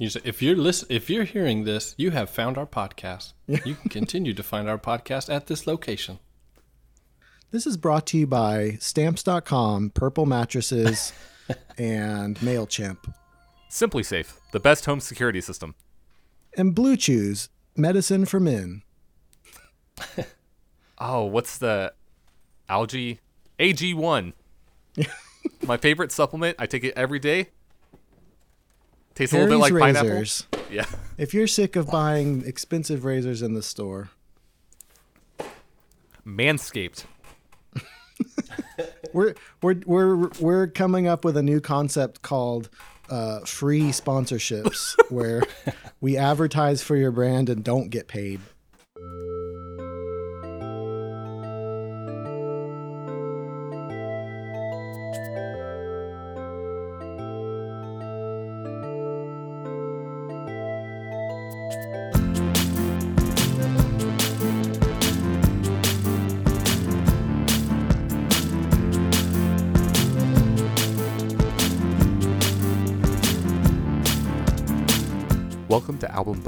You say, if you're listen, if you're hearing this, you have found our podcast. You can continue to find our podcast at this location. This is brought to you by Stamps.com, Purple Mattresses, and MailChimp. SimpliSafe, the best home security system. And Blue Chews, medicine for men. Oh, what's the algae? AG1. My favorite supplement. I take it every day. Tastes a little bit like Harry's pineapple. razors. Yeah. If you're sick of buying expensive razors in the store, Manscaped. we're we're we're we're coming up with a new concept called uh, free sponsorships, where we advertise for your brand and don't get paid.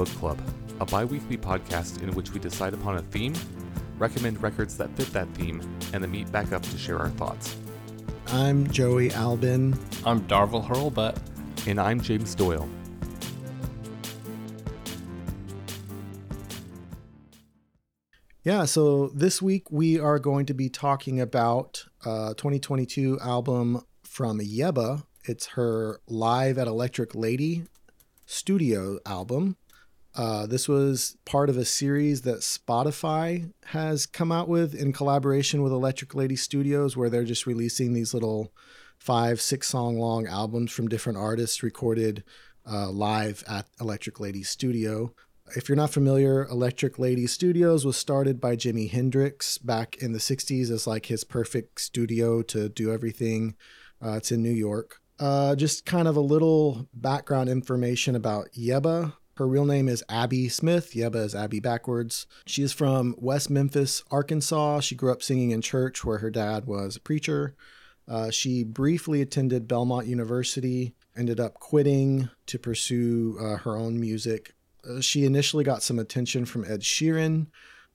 Book Club, a bi weekly podcast in which we decide upon a theme, recommend records that fit that theme, and then meet back up to share our thoughts. I'm Joey Albin. I'm Darvel Hurlbutt. And I'm James Doyle. Yeah, so this week we are going to be talking about uh, a 2022 album from Yebba. It's her Live at Electric Lady studio album. Uh, this was part of a series that Spotify has come out with in collaboration with Electric Lady Studios, where they're just releasing these little five, six song long albums from different artists recorded uh, live at Electric Lady Studio. If you're not familiar, Electric Lady Studios was started by Jimi Hendrix back in the 60s as like his perfect studio to do everything. Uh, it's in New York. Uh, just kind of a little background information about Yebba. Her real name is Abby Smith. Yebba is Abby backwards. She is from West Memphis, Arkansas. She grew up singing in church where her dad was a preacher. Uh, she briefly attended Belmont University, ended up quitting to pursue uh, her own music. Uh, she initially got some attention from Ed Sheeran,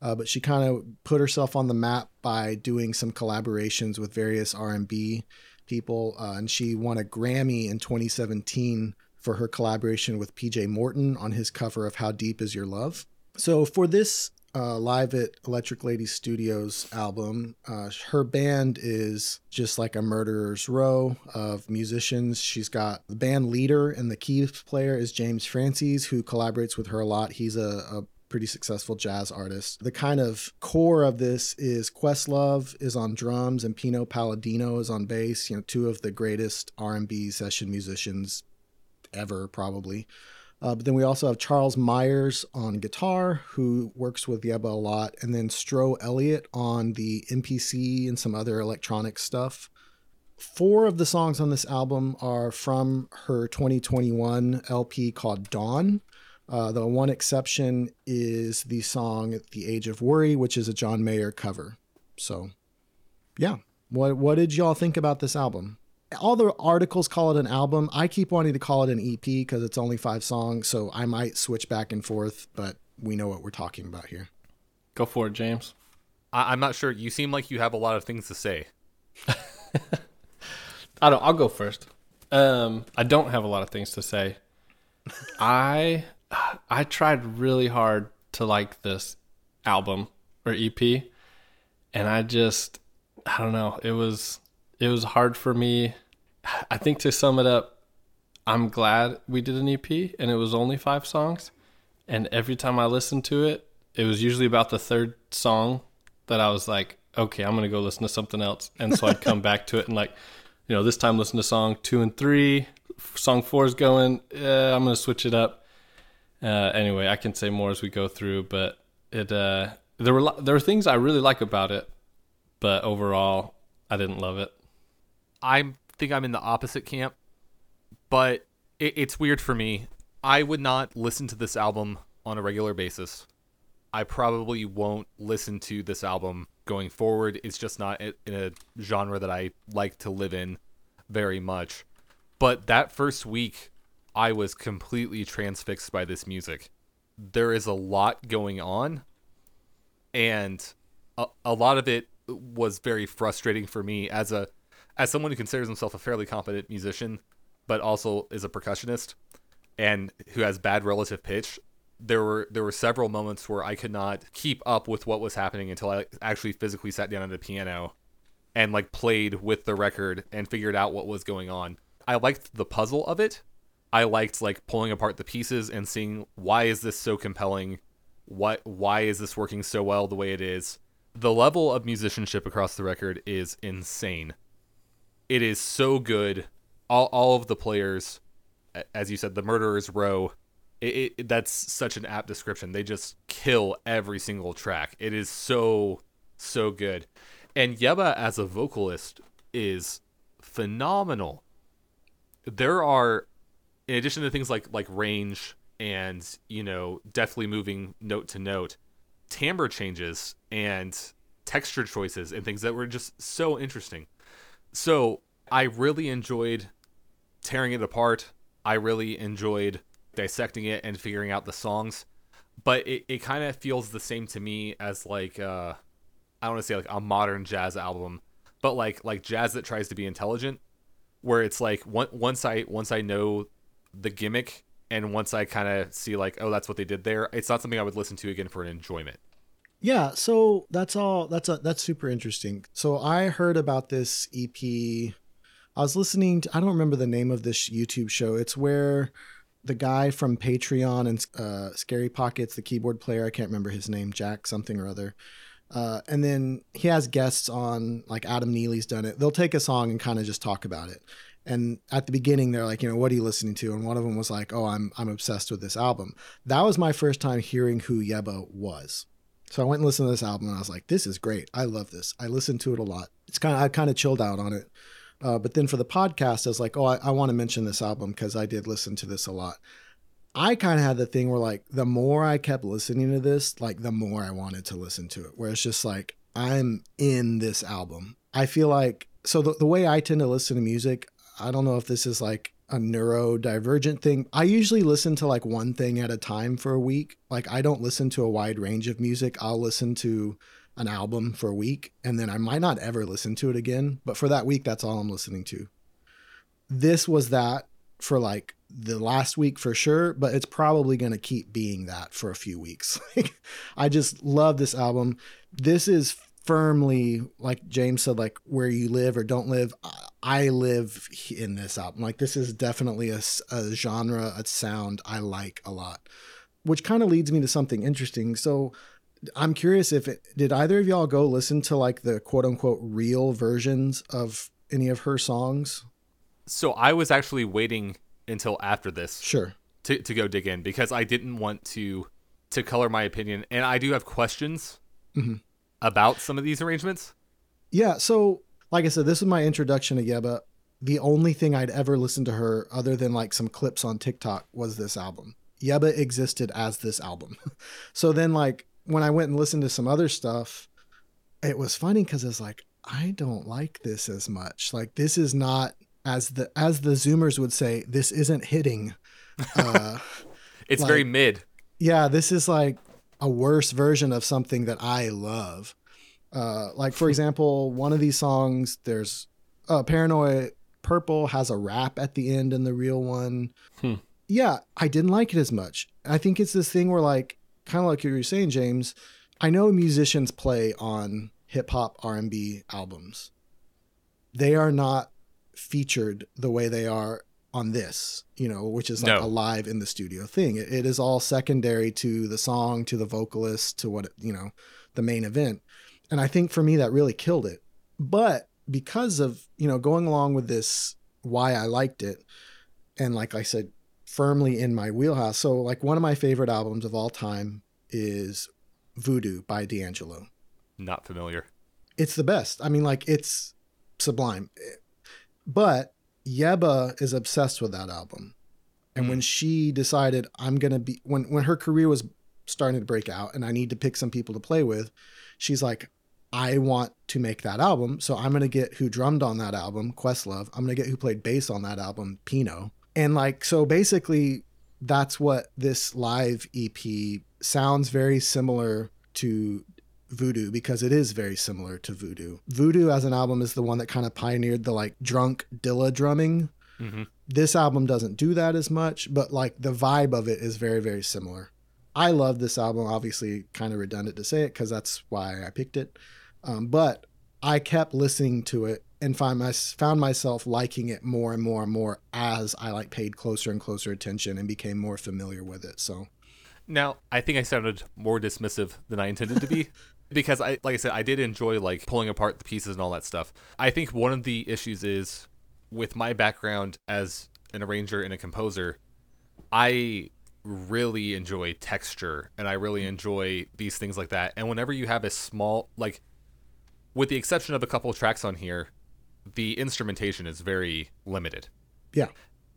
uh, but she kind of put herself on the map by doing some collaborations with various R&B people, uh, and she won a Grammy in 2017 for her collaboration with PJ Morton on his cover of How Deep Is Your Love. So for this uh, live at Electric Lady Studios album, uh, her band is just like a murderer's row of musicians. She's got the band leader and the keys player is James Francis, who collaborates with her a lot. He's a, a pretty successful jazz artist. The kind of core of this is Questlove is on drums and Pino Palladino is on bass. You know, two of the greatest R&B session musicians ever, probably. Uh, but then we also have Charles Myers on guitar, who works with Yebba a lot, and then Stro Elliott on the MPC and some other electronic stuff. Four of the songs on this album are from her 2021 LP called Dawn. Uh, the one exception is the song "The Age of Worry," which is a John Mayer cover. So, yeah, what what did y'all think about this album? All the articles call it an album. I keep wanting to call it an EP because it's only five songs, so I might switch back and forth. But we know what we're talking about here. Go for it, James. I- I'm not sure. You seem like you have a lot of things to say. I don't. I'll go first. Um, I don't have a lot of things to say. I I tried really hard to like this album or EP, and I just I don't know. It was it was hard for me. I think to sum it up, I'm glad we did an EP and it was only five songs. And every time I listened to it, it was usually about the third song that I was like, okay, I'm gonna go listen to something else. And so I'd come back to it and like, you know, this time listen to song two and three. Song four is going. Uh, I'm gonna switch it up. Uh, anyway, I can say more as we go through, but it uh, there were there were things I really like about it, but overall, I didn't love it. I think I'm in the opposite camp, but it, it's weird for me. I would not listen to this album on a regular basis. I probably won't listen to this album going forward. It's just not in a genre that I like to live in very much. But that first week, I was completely transfixed by this music. There is a lot going on, and a, a lot of it was very frustrating for me as a as someone who considers himself a fairly competent musician, but also is a percussionist and who has bad relative pitch. There were there were several moments where I could not keep up with what was happening until I actually physically sat down at a piano and like played with the record and figured out what was going on. I liked the puzzle of it. I liked like pulling apart the pieces and seeing why is this so compelling? What why is this working so well the way it is? The level of musicianship across the record is insane. It is so good. All all of the players as you said the murderers row it, it, that's such an apt description. They just kill every single track. It is so so good. And Yebba as a vocalist is phenomenal. There are in addition to things like like range and, you know, deftly moving note to note, timbre changes and texture choices and things that were just so interesting. So, I really enjoyed tearing it apart. I really enjoyed dissecting it and figuring out the songs. But it, it kind of feels the same to me as like uh I don't want to say like a modern jazz album, but like like jazz that tries to be intelligent, where it's like one, once I once I know the gimmick and once I kind of see like oh that's what they did there, it's not something I would listen to again for an enjoyment. Yeah, so that's all. That's a, that's super interesting. So I heard about this EP. I was listening to. I don't remember the name of this YouTube show. It's where the guy from Patreon and uh, Scary Pockets, the keyboard player. I can't remember his name. Jack something or other. Uh, and then he has guests on, like Adam Neely's done it. They'll take a song and kind of just talk about it. And at the beginning, they're like, you know, what are you listening to? And one of them was like, oh, I'm I'm obsessed with this album. That was my first time hearing who Yebba was. So I went and listened to this album, and I was like, this is great. I love this. I listened to it a lot. It's kind of I kind of chilled out on it. Uh, but then for the podcast, I was like, oh, I, I want to mention this album because I did listen to this a lot. I kind of had the thing where like the more I kept listening to this, like the more I wanted to listen to it. Where it's just like I'm in this album. I feel like so the, the way I tend to listen to music, I don't know if this is like a neurodivergent thing. I usually listen to like one thing at a time for a week. Like I don't listen to a wide range of music. I'll listen to an album for a week and then I might not ever listen to it again, but for that week that's all I'm listening to. This was that for like the last week for sure, but it's probably going to keep being that for a few weeks. I just love this album. This is firmly like James said like where you live or don't live. I live in this album. Like this is definitely a, a genre, a sound I like a lot. Which kind of leads me to something interesting. So I'm curious if it, did either of y'all go listen to like the quote unquote real versions of any of her songs? So I was actually waiting until after this. Sure. To to go dig in because I didn't want to to color my opinion, and I do have questions mm-hmm. About some of these arrangements. Yeah. So, like I said, this was my introduction to Yebba. The only thing I'd ever listened to her, other than like some clips on TikTok, was this album. Yebba existed as this album. so then, like when I went and listened to some other stuff, it was funny because it's like I don't like this as much. Like this is not as the as the Zoomers would say, this isn't hitting. Uh, it's like, very mid. Yeah, this is like a worse version of something that I love. Uh, like for example, one of these songs, there's uh, Paranoia Purple has a rap at the end in the real one. Hmm. Yeah, I didn't like it as much. I think it's this thing where like kind of like you were saying, James. I know musicians play on hip hop R and B albums. They are not featured the way they are on this, you know, which is like no. a live in the studio thing. It, it is all secondary to the song, to the vocalist, to what, you know, the main event. And I think for me, that really killed it. But because of, you know, going along with this, why I liked it, and like I said, firmly in my wheelhouse. So, like, one of my favorite albums of all time is Voodoo by D'Angelo. Not familiar. It's the best. I mean, like, it's sublime. But Yebba is obsessed with that album. And mm. when she decided I'm going to be when when her career was starting to break out and I need to pick some people to play with, she's like I want to make that album, so I'm going to get who drummed on that album, Questlove. I'm going to get who played bass on that album, Pino. And like, so basically, that's what this live EP sounds very similar to Voodoo because it is very similar to Voodoo. Voodoo as an album is the one that kind of pioneered the like drunk Dilla drumming. hmm This album doesn't do that as much, but like the vibe of it is very, very similar. I love this album. Obviously, kind of redundant to say it because that's why I picked it. Um, but I kept listening to it and find my, found myself liking it more and more and more as I like paid closer and closer attention and became more familiar with it. So Now, I think I sounded more dismissive than I intended to be because I like I said I did enjoy like pulling apart the pieces and all that stuff. I think one of the issues is with my background as an arranger and a composer, I really enjoy texture and I really mm-hmm. enjoy these things like that. And whenever you have a small like with the exception of a couple of tracks on here, the instrumentation is very limited. yeah,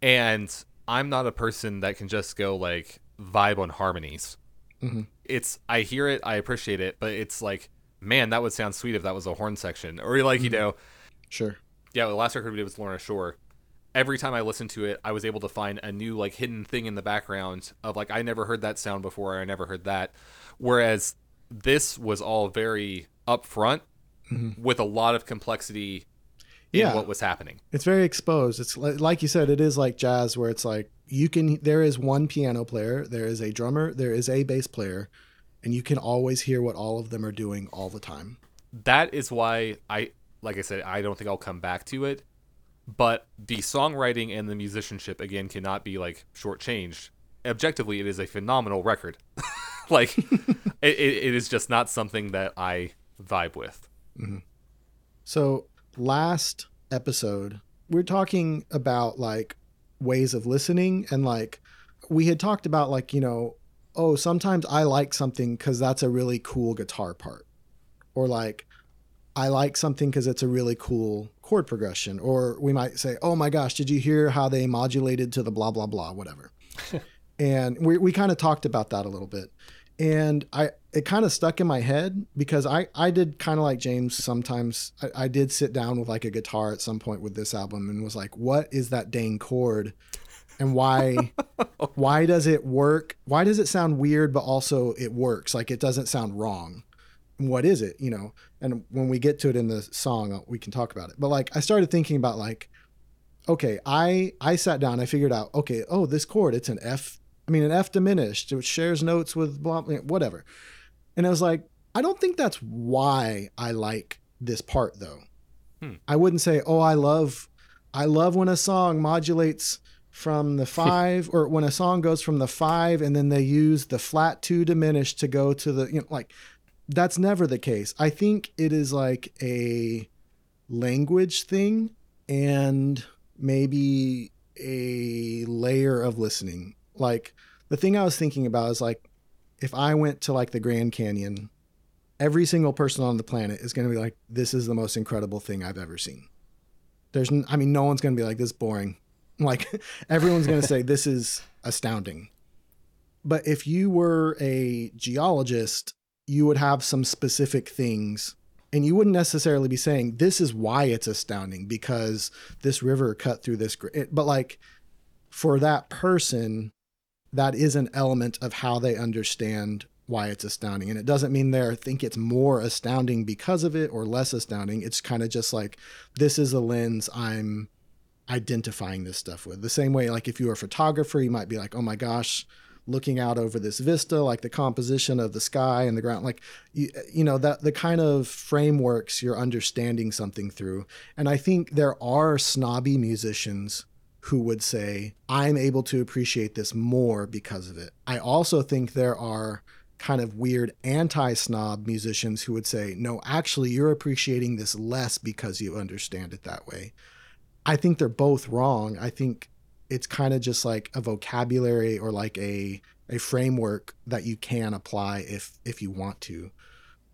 And I'm not a person that can just go like vibe on harmonies. Mhm. It's I hear it, I appreciate it, but it's like, man, that would sound sweet if that was a horn section. Or like, you know, sure. yeah, the last record we did was Lorna Shore. Every time I listened to it, I was able to find a new like hidden thing in the background of like I never heard that sound before, I never heard that. Whereas this was all very upfront with a lot of complexity in Yeah. what was happening. It's very exposed. It's li- like you said, it is like jazz where it's like you can, there is one piano player, there is a drummer, there is a bass player, and you can always hear what all of them are doing all the time. that is why I like I said I don't think I'll come back to it. But the songwriting and the musicianship again cannot be like shortchanged. Objectively, it is a phenomenal record. like it, it, it is just not something that I vibe with. Mm-hmm. So last episode, we're talking about like ways of listening and like we had talked about like, you know, oh, sometimes I like something cuz that's a really cool guitar part. Or like I like something because it's a really cool chord progression. Or we might say, oh my gosh, did you hear how they modulated to the blah, blah, blah, whatever. and we, we kind of talked about that a little bit. And I, it kind of stuck in my head because I, I did kind of like James sometimes. I, I did sit down with like a guitar at some point with this album and was like, what is that dang chord? And why, why does it work? Why does it sound weird, but also it works? Like it doesn't sound wrong what is it you know and when we get to it in the song uh, we can talk about it but like i started thinking about like okay i i sat down i figured out okay oh this chord it's an f i mean an f diminished which shares notes with blah, blah whatever and i was like i don't think that's why i like this part though Hmm. i wouldn't say oh i love i love when a song modulates from the five or when a song goes from the five and then they use the flat two diminished to go to the you know like that's never the case. I think it is like a language thing and maybe a layer of listening. Like the thing I was thinking about is like if I went to like the Grand Canyon, every single person on the planet is going to be like, this is the most incredible thing I've ever seen. There's, n- I mean, no one's going to be like, this is boring. Like everyone's going to say, this is astounding. But if you were a geologist you would have some specific things and you wouldn't necessarily be saying this is why it's astounding because this river cut through this gr-" but like for that person that is an element of how they understand why it's astounding. And it doesn't mean they think it's more astounding because of it or less astounding. It's kind of just like this is a lens i'm identifying this stuff with. The same way like if you were a photographer you might be like oh my gosh looking out over this vista like the composition of the sky and the ground like you, you know that the kind of frameworks you're understanding something through. And i think there are snobby musicians who would say i'm able to appreciate this more because of it. I also think there are kind of weird anti-snob musicians who would say no actually you're appreciating this less because you understand it that way. I think they're both wrong. I think it's kind of just like a vocabulary or like a a framework that you can apply if if you want to.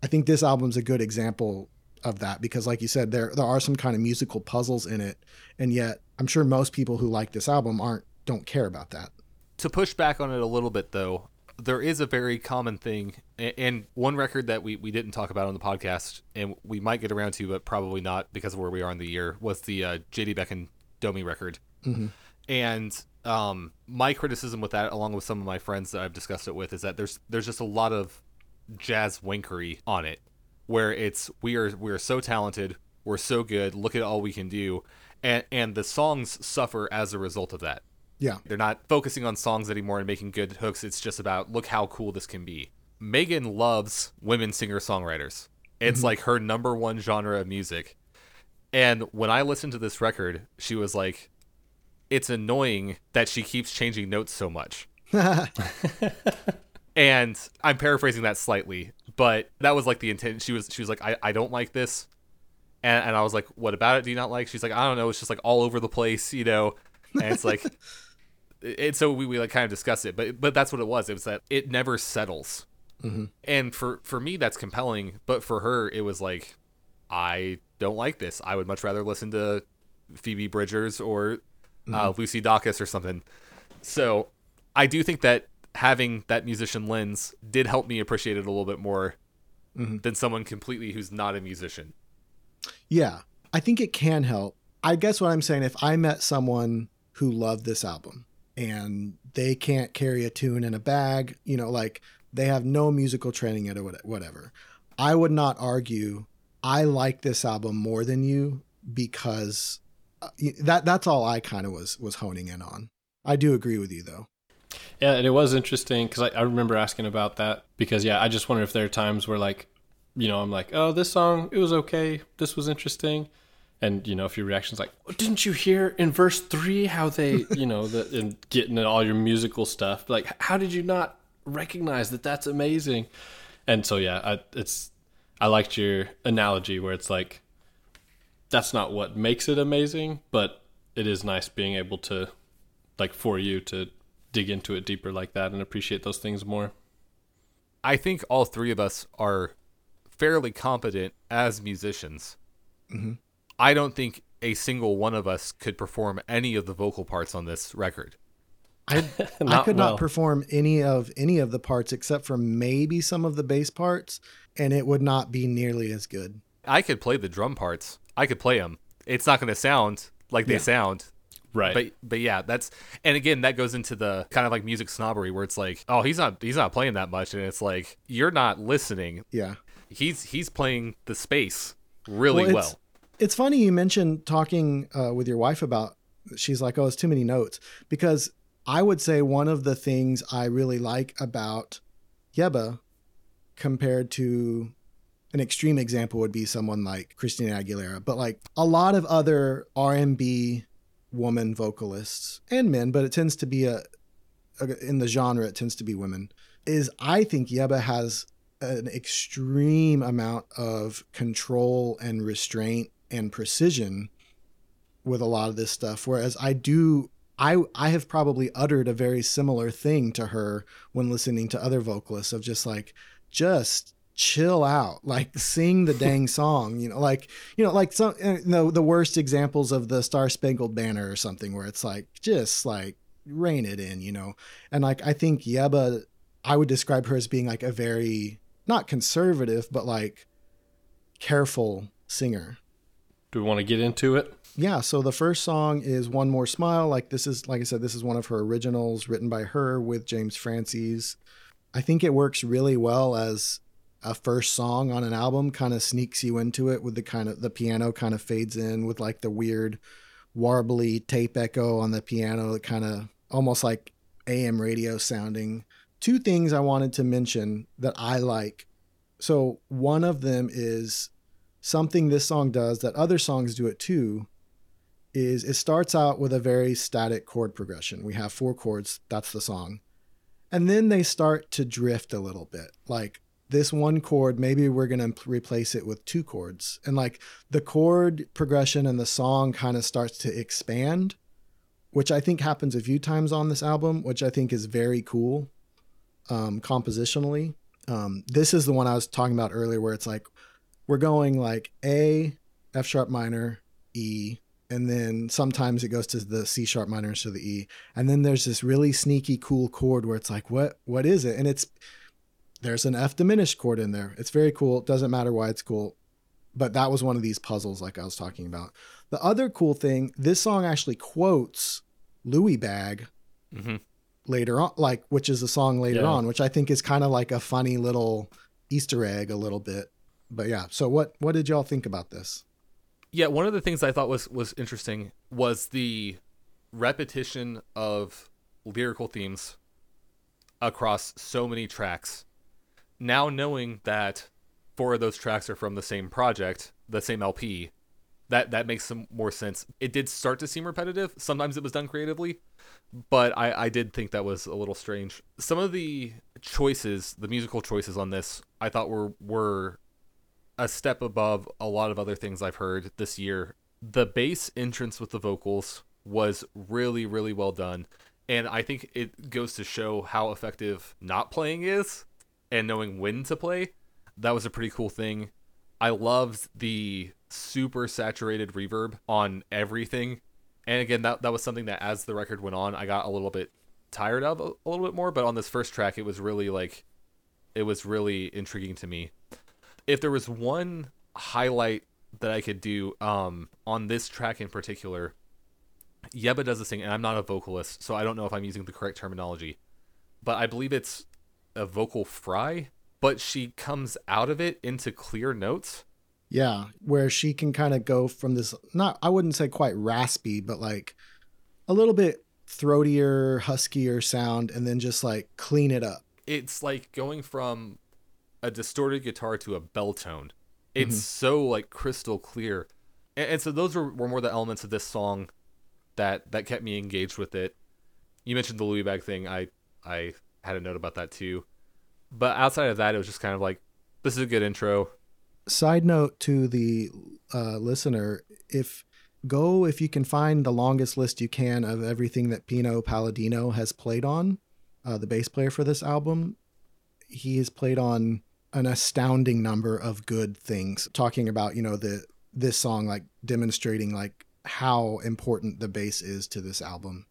I think this album's a good example of that because like you said there there are some kind of musical puzzles in it and yet I'm sure most people who like this album aren't don't care about that. To push back on it a little bit, though, there is a very common thing, and one record that we, we didn't talk about on the podcast, and we might get around to, but probably not because of where we are in the year, was the uh, JD Beck and Domi record. Mhm. And um, my criticism with that, along with some of my friends that I've discussed it with, is that there's there's just a lot of jazz winkery on it, where it's we are we are so talented, we're so good, look at all we can do, and and the songs suffer as a result of that. Yeah. They're not focusing on songs anymore and making good hooks. It's just about look how cool this can be. Megan loves women singer songwriters. It's mm-hmm. like her number one genre of music. And when I listened to this record, she was like, it's annoying that she keeps changing notes so much. and I'm paraphrasing that slightly, but that was like the intent. She was she was like, I, I don't like this. And, and I was like, what about it do you not like? She's like, I don't know. It's just like all over the place, you know? And it's like, and so we, we like kind of discussed it, but but that's what it was. It was that it never settles. Mm-hmm. And for for me, that's compelling. But for her, it was like, I don't like this. I would much rather listen to Phoebe Bridgers or uh, mm-hmm. Lucy Dacus or something. So I do think that having that musician lens did help me appreciate it a little bit more mm-hmm. than someone completely who's not a musician. Yeah, I think it can help. I guess what I'm saying, if I met someone who loved this album and they can't carry a tune in a bag, you know, like they have no musical training or what- whatever, I would not argue I like this album more than you because uh, that that's all I kind of was was honing in on. I do agree with you though. Yeah, and it was interesting because I, I remember asking about that because yeah, I just wonder if there are times where like, you know, I'm like, oh, this song it was okay, this was interesting, and you know, if your reaction's like, oh, didn't you hear in verse three how they, you know, the and getting all your musical stuff, like how did you not recognize that that's amazing? And so yeah, I, it's I liked your analogy where it's like that's not what makes it amazing, but it is nice being able to like for you to dig into it deeper like that and appreciate those things more. I think all three of us are fairly competent as musicians. Mm-hmm. I don't think a single one of us could perform any of the vocal parts on this record. I I could well. not perform any of any of the parts except for maybe some of the bass parts, and it would not be nearly as good. I could play the drum parts. I could play them. It's not going to sound like they Yeah. sound, Right. but but yeah, that's and again that goes into the kind of like music snobbery where it's like, oh, he's not he's not playing that much, and it's like you're not listening. Yeah. He's he's playing the space really Well, well. it's- It's funny you mentioned talking uh, with your wife about. She's like, "Oh, it's too many notes." Because I would say one of the things I really like about Yebba, compared to an extreme example, would be someone like Christina Aguilera, but like a lot of other R and B woman vocalists and men, but it tends to be a, a in the genre. It tends to be women. Is I think Yebba has an extreme amount of control and restraint and precision with a lot of this stuff. Whereas i do i i have probably uttered a very similar thing to her when listening to other vocalists of just like just chill out. Like sing the dang song you know like you know like some eh, you know, the worst examples of the star spangled banner or something where it's like just like rein it in you know? And like i think yebba i would describe her as being like a very not conservative but like careful singer. Do we want to get into it? yeah so the first song is one more smile. Like this is like i said this is one of her originals written by her with james francis. I think it works really well as a first song on an album kind of sneaks you into it with the kind of the piano kind of fades in with like the weird warbly tape echo on the piano that kind of almost like am radio sounding two things i wanted to mention that i like so one of them is something this song does that other songs do it too is it starts out with a very static chord progression. We have four chords, that's the song. And then they start to drift a little bit. Like this one chord, maybe we're going to replace it with two chords. And like the chord progression and the song kind of starts to expand, which I think happens a few times on this album, which I think is very cool um, compositionally. Um, this is the one I was talking about earlier where it's like we're going like A, F sharp minor, E, and then sometimes it goes to the C sharp minor instead of the E. And then there's this really sneaky cool chord where it's like, what what is it? And it's there's an F diminished chord in there. It's very cool. It doesn't matter why it's cool. But that was one of these puzzles like I was talking about. The other cool thing, this song actually quotes Louie Bag hmm later on, like which is a song later Yeah. on, which I think is kind of like a funny little Easter egg a little bit. But yeah, so what what did y'all think about this? Yeah, one of the things I thought was was interesting was the repetition of lyrical themes across so many tracks. Now knowing that four of those tracks are from the same project, the same LP, that that makes some more sense. It did start to seem repetitive. Sometimes it was done creatively, but I I did think that was a little strange. Some of the choices, the musical choices on this, I thought were were a step above a lot of other things I've heard this year. The bass entrance with the vocals was really, really well done. And I think it goes to show how effective not playing is and knowing when to play. That was a pretty cool thing. I loved the super saturated reverb on everything. And again, that, that was something that as the record went on, I got a little bit tired of a, a little bit more. But on this first track, it was really like, it was really intriguing to me if there was one highlight that I could do um, on this track in particular, Yebba does this thing, and I'm not a vocalist, so I don't know if I'm using the correct terminology, but I believe it's a vocal fry, but she comes out of it into clear notes. Yeah, where she can kind of go from this not I wouldn't say quite raspy, but like a little bit throatier, huskier sound and then just like clean it up. It's like going from a distorted guitar to a bell tone. It's mm-hmm. so like crystal clear. And, and so those were, were more the elements of this song that that kept me engaged with it. You mentioned the Louie bag thing. I I had a note about that too. But outside of that, it was just kind of like this is a good intro. Side note to the uh, listener: if go if you can find the longest list you can of everything that Pino Palladino has played on, uh, the bass player for this album, he has played on an astounding number of good things. Talking about you know the this song like demonstrating like how important the bass is to this album.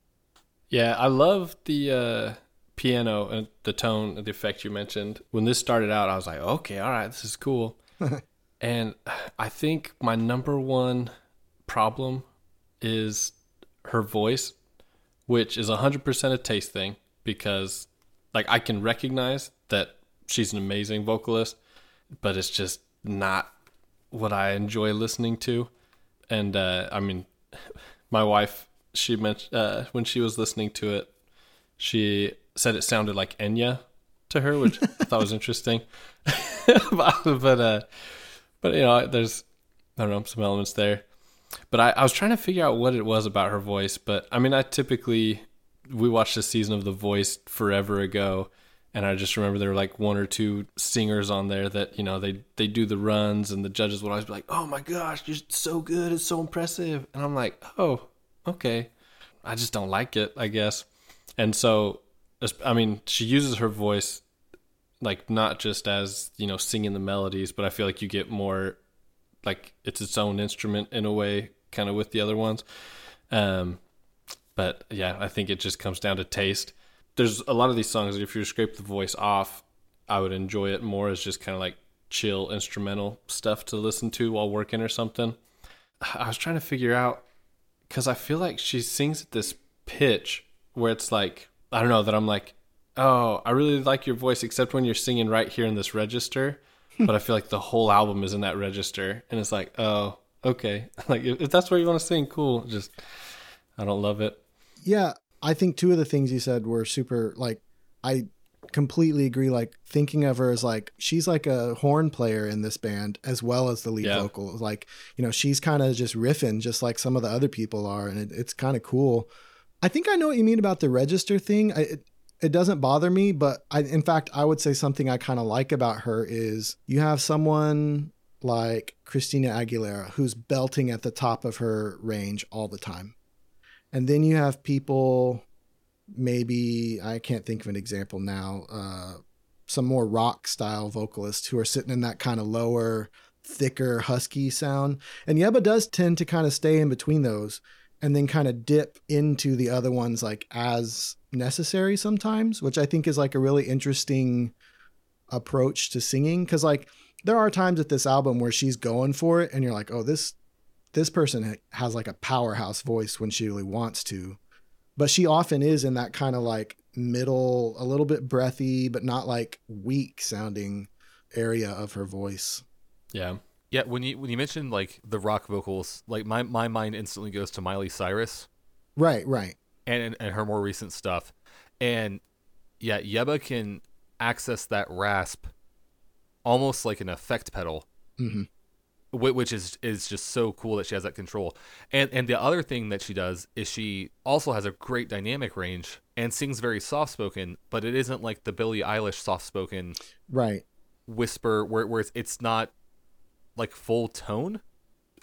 Yeah, I love the uh, piano and the tone and the effect you mentioned. When this started out, I was like, okay, all right, this is cool. And I think my number one problem is her voice, which is 100% a taste thing because, like, I can recognize that she's an amazing vocalist, but it's just not what I enjoy listening to. And uh, I mean, my wife, she mentioned uh, when she was listening to it, she said it sounded like Enya to her, which I thought was interesting. but but, uh, but you know, there's I don't know some elements there. But I, I was trying to figure out what it was about her voice. But I mean, I typically we watched a season of The Voice forever ago, and I just remember there were like one or two singers on there that you know they they do the runs, and the judges would always be like, "Oh my gosh, you're so good! It's so impressive!" And I'm like, "Oh, okay." I just don't like it, I guess. And so, I mean, she uses her voice like not just as you know singing the melodies, but I feel like you get more like it's its own instrument in a way, kind of with the other ones. Um, but yeah, I think it just comes down to taste. There's a lot of these songs that if you scrape the voice off, I would enjoy it more as just kind of like chill instrumental stuff to listen to while working or something. I was trying to figure out because I feel like she sings at this pitch where it's like I don't know that I'm like, oh, I really like your voice, except when you're singing right here in this register. but I feel like the whole album is in that register, and it's like, oh, okay, like if, if that's where you want to sing, cool. Just I don't love it. Yeah, I think two of the things you said were super like I completely agree like thinking of her as like she's like a horn player in this band as well as the lead Yeah. vocal like you know she's kind of just riffing just like some of the other people are and it, it's kind of cool i think i know what you mean about the register thing I, it, it doesn't bother me but i in fact i would say something i kind of like about her is you have someone like christina aguilera who's belting at the top of her range all the time and then you have people maybe I can't think of an example now. Uh, some more rock style vocalists who are sitting in that kind of lower, thicker, husky sound. And Yebba does tend to kind of stay in between those and then kind of dip into the other ones like as necessary sometimes, which I think is like a really interesting approach to singing. Cause like there are times at this album where she's going for it and you're like, oh, this this person has like a powerhouse voice when she really wants to but she often is in that kind of like middle, a little bit breathy, but not like weak sounding area of her voice. Yeah. Yeah, when you when you mentioned like the rock vocals, like my my mind instantly goes to Miley Cyrus Right, right. and and her more recent stuff. And yeah, Yebba can access that rasp almost like an effect pedal. hmm which is is just so cool that she has that control. And and the other thing that she does is she also has a great dynamic range and sings very soft spoken, but it isn't like the Billie Eilish soft spoken Right. whisper where where it's, it's not like full tone.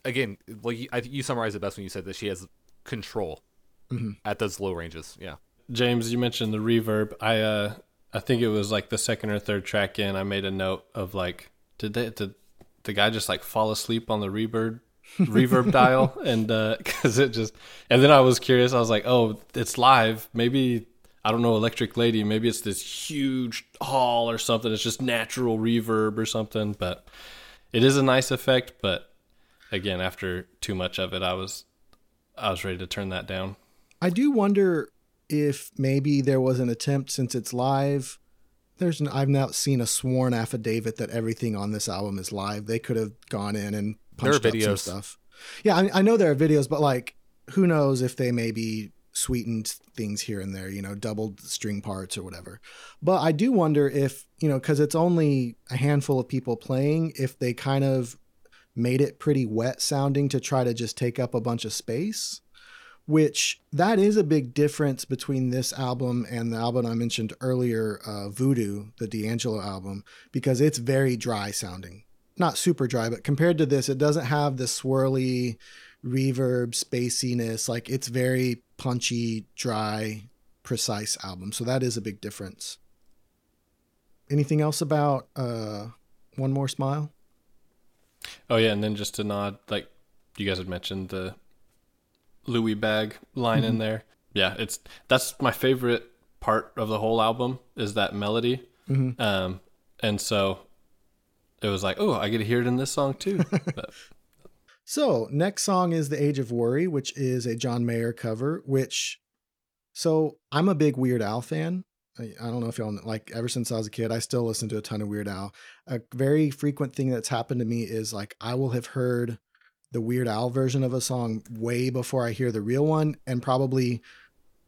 Again, like you- I you summarized it best when you said that she has control Mhm. at those low ranges. Yeah. James, you mentioned the reverb. I uh I think it was like the second or third track in. I made a note of like, did they did the guy just like fall asleep on the reverb reverb dial and uh because it just and then I was curious. I was like, oh, it's live. Maybe I don't know, Electric Lady. Maybe it's this huge hall or something. It's just natural reverb or something. But it is a nice effect. But again, after too much of it, I was I was ready to turn that down. I do wonder if maybe there was an attempt since it's live. There's an, I've now seen a sworn affidavit that everything on this album is live. They could have gone in and There are punched up some videos. stuff. Yeah, I, I know there are videos, but like, who knows if they maybe sweetened things here and there, you know, doubled string parts or whatever. But I do wonder if, you know, because it's only a handful of people playing, if they kind of made it pretty wet sounding to try to just take up a bunch of space which that is a big difference between this album and the album I mentioned earlier, uh, Voodoo, the D'Angelo album, because it's very dry sounding. Not super dry, but compared to this, it doesn't have the swirly reverb spaciness. Like it's very punchy, dry, precise album. So that is a big difference. Anything else about uh, One More Smile? Oh yeah, and then just to nod, like you guys had mentioned the Louie bag line in there. Yeah, it's that's my favorite part of the whole album is that melody. Mhm. Um, and so it was like, oh, I get to hear it in this song too. But, So, next song is The Age of Worry, which is a John Mayer cover, which so I'm a big Weird Al fan. I, I don't know if y'all know, like ever since I was a kid, I still listen to a ton of Weird Al. A very frequent thing that's happened to me is like I will have heard the Weird Al version of a song way before I hear the real one and probably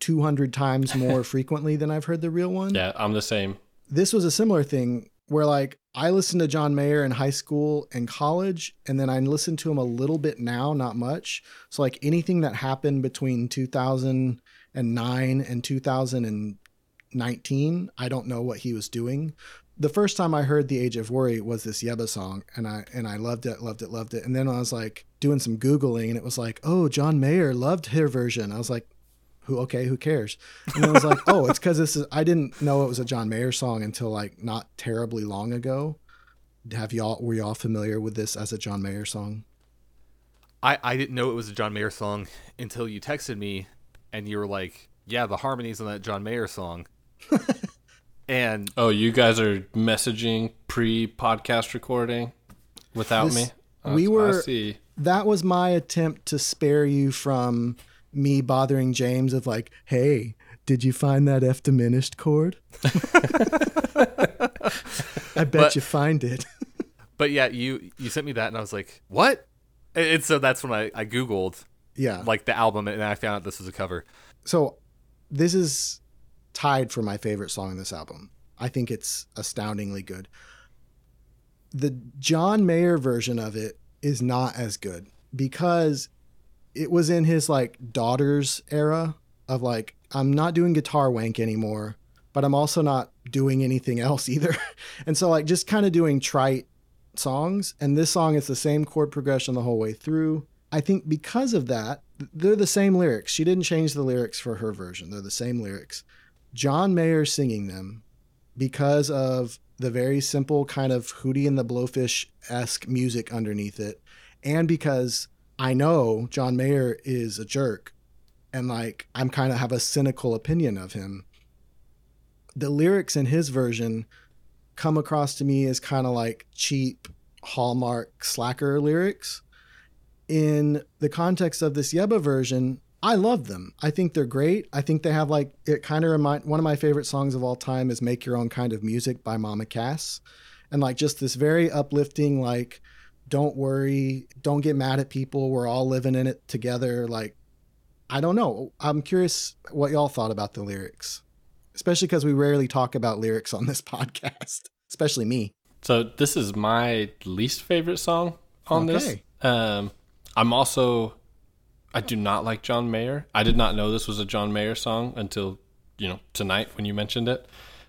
200 times more frequently than I've heard the real one yeah, I'm the same. this was a similar thing where like I listened to John Mayer in high school and college, and then I listened to him a little bit now, not much. So like anything that happened between 2009 and 2019, I don't know what he was doing. The first time I heard "The Age of Worry" was this Yebba song, and I and I loved it, loved it, loved it. And then I was like doing some googling, and it was like, oh, John Mayer loved her version. I was like, who okay who cares and then i was like oh it's because this is i didn't know it was a john mayer song until like not terribly long ago have y'all were y'all familiar with this as a john mayer song I, I didn't know it was a John Mayer song until you texted me and you were like, yeah, the harmonies on that John Mayer song. and Oh, you guys are messaging pre podcast recording without This- me. we I were- see. that was my attempt to spare you from me bothering james of like hey did you find that f diminished chord i bet But- you find it but yeah, you you sent me that and I was like, what? And, and so that's when I, I Googled yeah like the album and I found out this was a cover. so this is tied for my favorite song in this album. I think it's astoundingly good. The John Mayer version of it is not as good because it was in his like daughter's era of like I'm not doing guitar wank anymore, but I'm also not doing anything else either. and so like just kind of doing trite songs and this song is the same chord progression the whole way through. I think because of that, they're the same lyrics. She didn't change the lyrics for her version. They're the same lyrics. John Mayer singing them because of the very simple kind of Hootie and the Blowfish esque music underneath it, and because I know John Mayer is a jerk, and like I'm kind of have a cynical opinion of him. The lyrics in his version come across to me as kind of like cheap Hallmark slacker lyrics in the context of this Yebba version, I love them. I think they're great. I think they have like it kind of remind one of my favorite songs of all time is "Make Your Own Kind of Music" by Mama Cass, and like just this very uplifting like, don't worry, don't get mad at people. We're all living in it together. Like, I don't know. I'm curious what y'all thought about the lyrics, especially because we rarely talk about lyrics on this podcast, especially me. So this is my least favorite song on this. Okay. Um, I'm also I do not like John Mayer. I did not know this was a John Mayer song until you know tonight when you mentioned it.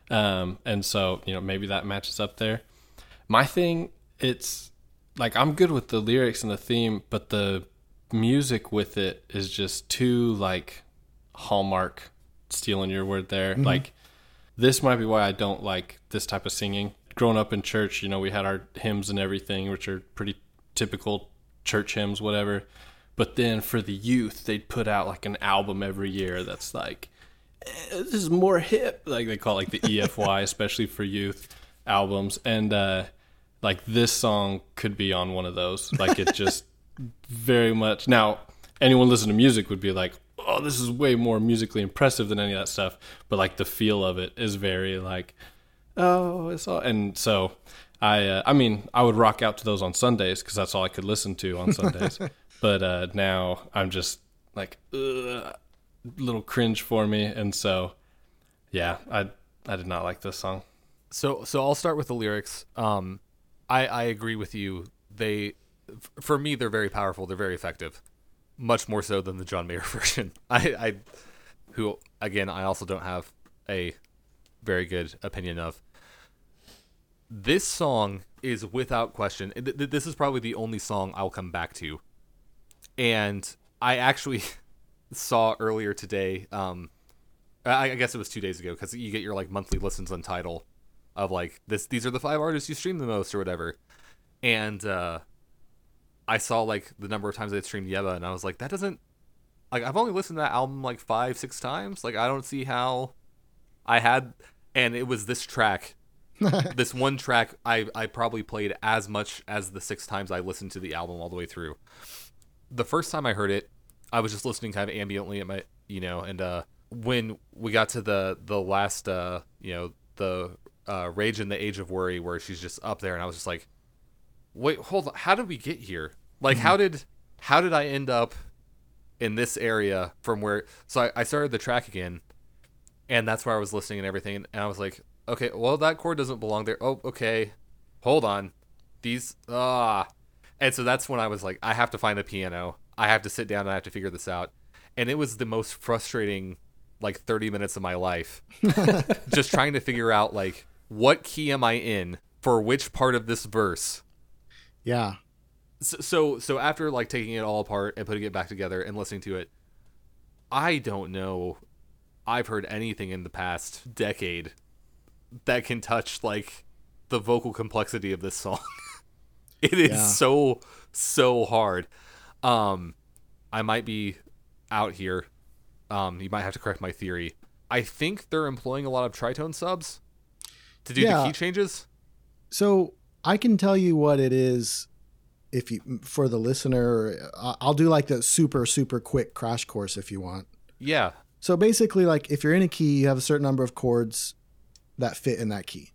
Um, and so you know maybe that matches up there. My thing, it's like I'm good with the lyrics and the theme, but the music with it is just too like hallmark. Stealing your word there, like this might be why I don't like this type of singing. Growing up in church, you know, we had our hymns and everything, which are pretty typical church hymns, whatever. But then for the youth, they'd put out like an album every year that's like, eh, this is more hip. Like they call it like the EFY, especially for youth albums. And uh, like this song could be on one of those. Like it just very much. Now, anyone listening to music would be like, oh, this is way more musically impressive than any of that stuff. But like the feel of it is very like, oh, it's all. And so I, uh, I mean, I would rock out to those on Sundays because that's all I could listen to on Sundays. but uh, now I'm just like, ugh, little cringe for me. And so, yeah, I, I did not like this song. So so I'll start with the lyrics. Um, I I agree with you. They, for me, they're very powerful. They're very effective, much more so than the John Mayer version. I I, who again I also don't have a very good opinion of. This song is without question. th- th- This is probably the only song I'll come back to, and I actually saw earlier today. Um, I, I guess it was two days ago because you get your like monthly listens on title of like this. These are the five artists you stream the most or whatever, and uh, I saw like the number of times I streamed Yebba, and I was like, that doesn't like I've only listened to that album like five six times. Like I don't see how I had, and it was this track. this one track I, I probably played as much as the six times I listened to the album all the way through. The first time I heard it, I was just listening kind of ambiently at my you know, and uh when we got to the the last uh you know, the uh Rage in the Age of Worry where she's just up there and I was just like Wait, hold on, how did we get here? Like how did how did I end up in this area from where so I, I started the track again and that's where I was listening and everything and I was like, Okay, well that chord doesn't belong there. Oh, okay. Hold on. These ah and so that's when I was like, I have to find a piano. I have to sit down and I have to figure this out. And it was the most frustrating like 30 minutes of my life. just trying to figure out like what key am I in for which part of this verse. Yeah. So so, so after like taking it all apart and putting it back together and listening to it, I don't know I've heard anything in the past decade that can touch like the vocal complexity of this song. it is Yeah. so so hard. Um I might be out here. Um you might have to correct my theory. I think they're employing a lot of tritone subs to do Yeah. the key changes. So I can tell you what it is if you for the listener. I'll do like the super super quick crash course if you want. Yeah. So basically, like if you're in a key, you have a certain number of chords that fit in that key.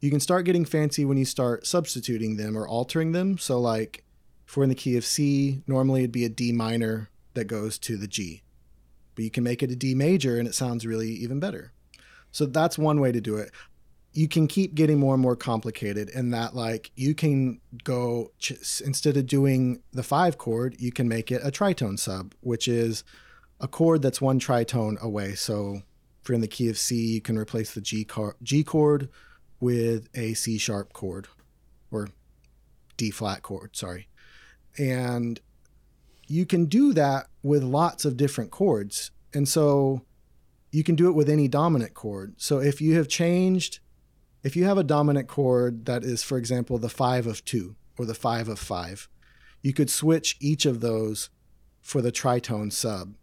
You can start getting fancy when you start substituting them or altering them. So like if we're in the key of C, normally it'd be a D minor that goes to the G. But you can make it a D major and it sounds really even better. So that's one way to do it. You can keep getting more and more complicated in that like you can go instead of doing the 5 chord, you can make it a tritone sub, which is a chord that's one tritone away. So if you're in the key of C, you can replace the G, car- G chord with a C sharp chord or D flat chord, sorry. And you can do that with lots of different chords. And so you can do it with any dominant chord. So if you have changed, if you have a dominant chord that is, for example, the five of two or the five of five, you could switch each of those for the tritone sub.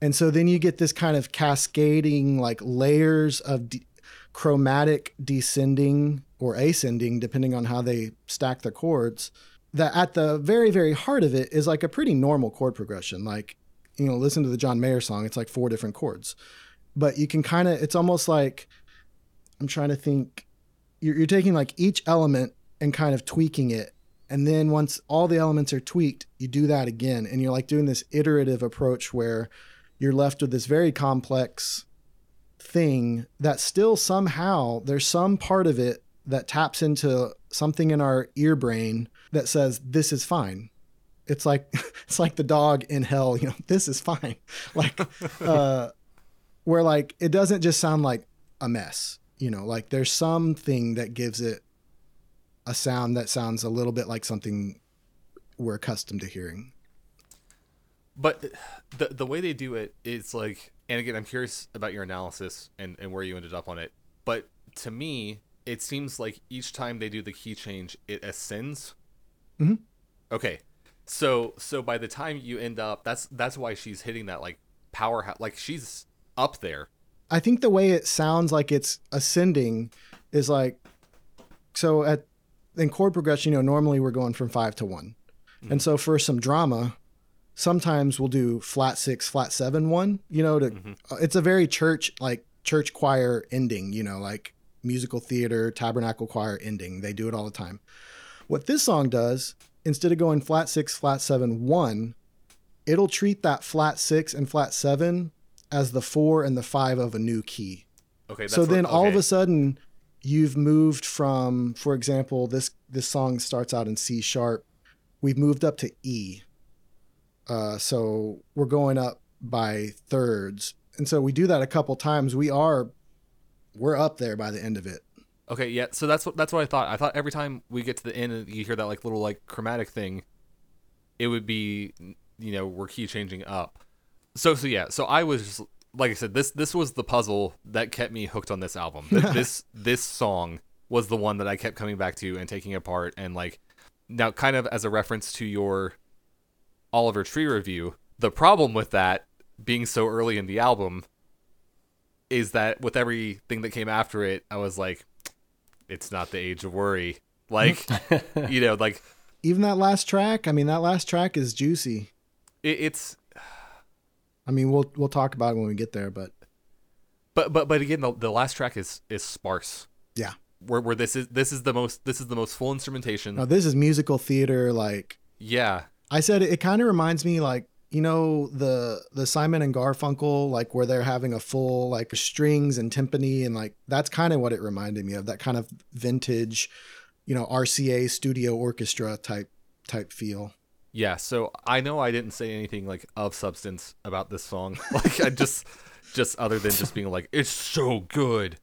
And so then you get this kind of cascading, like layers of de- chromatic descending or ascending, depending on how they stack the chords, that at the very very heart of it is like a pretty normal chord progression like you know listen to the john mayer song it's like four different chords but you can kind of it's almost like i'm trying to think you're, you're taking like each element and kind of tweaking it. And then once all the elements are tweaked you do that again. And you're like doing this iterative approach where you're left with this very complex thing that still somehow there's some part of it that taps into something in our ear brain that says this is fine. It's like it's like the dog in hell you know this is fine. Like uh where like it doesn't just sound like a mess you know like there's something that gives it a sound that sounds a little bit like something we're accustomed to hearing But the the way they do it is like, and again, I'm curious about your analysis and, and where you ended up on it. But to me, it seems like each time they do the key change, it ascends. Mhm. Okay, so so by the time you end up, that's that's why she's hitting that like powerhouse, like she's up there. I think the way it sounds like it's ascending is like so at in chord progression, you know, normally we're going from five to one. And so for some drama, sometimes we'll do flat six, flat seven, one, you know, to uh, it's a very church like church choir ending, you know, like musical theater, tabernacle choir ending. They do it all the time. What this song does, instead of going flat six, flat seven, one, it'll treat that flat six and flat seven as the four and the five of a new key. Okay, that's so what- then all of a sudden you've moved from, for example, this this song starts out in C sharp. We've moved up to E. Uh, so we're going up by thirds. And so we do that a couple times. We are we're up there by the end of it. Okay, yeah. So that's what that's what I thought. I thought every time we get to the end and you hear that like little like chromatic thing, it would be you know we're key changing up. So so yeah. So I was just, like I said this this was the puzzle that kept me hooked on this album. This this song was the one that I kept coming back to and taking apart and like now kind of as a reference to your Oliver Tree review. The problem with that being so early in the album is that with everything that came after it, I was like, it's not the age of worry. Like, you know, like Even that last track, I mean that last track is juicy. it, it's, I mean we'll we'll talk about it when we get there, but but but but again, the, the last track is is sparse. yeah. Where where this is this is the most this is the most full instrumentation. No, this is musical theater like yeah, I said it, it kind of reminds me like you know the the Simon and Garfunkel like where they're having a full like strings and timpani and like that's kind of what it reminded me of that kind of vintage you know RCA studio orchestra type type feel. Yeah. So I know I didn't say anything like of substance about this song. Like I just just other than just being like it's so good.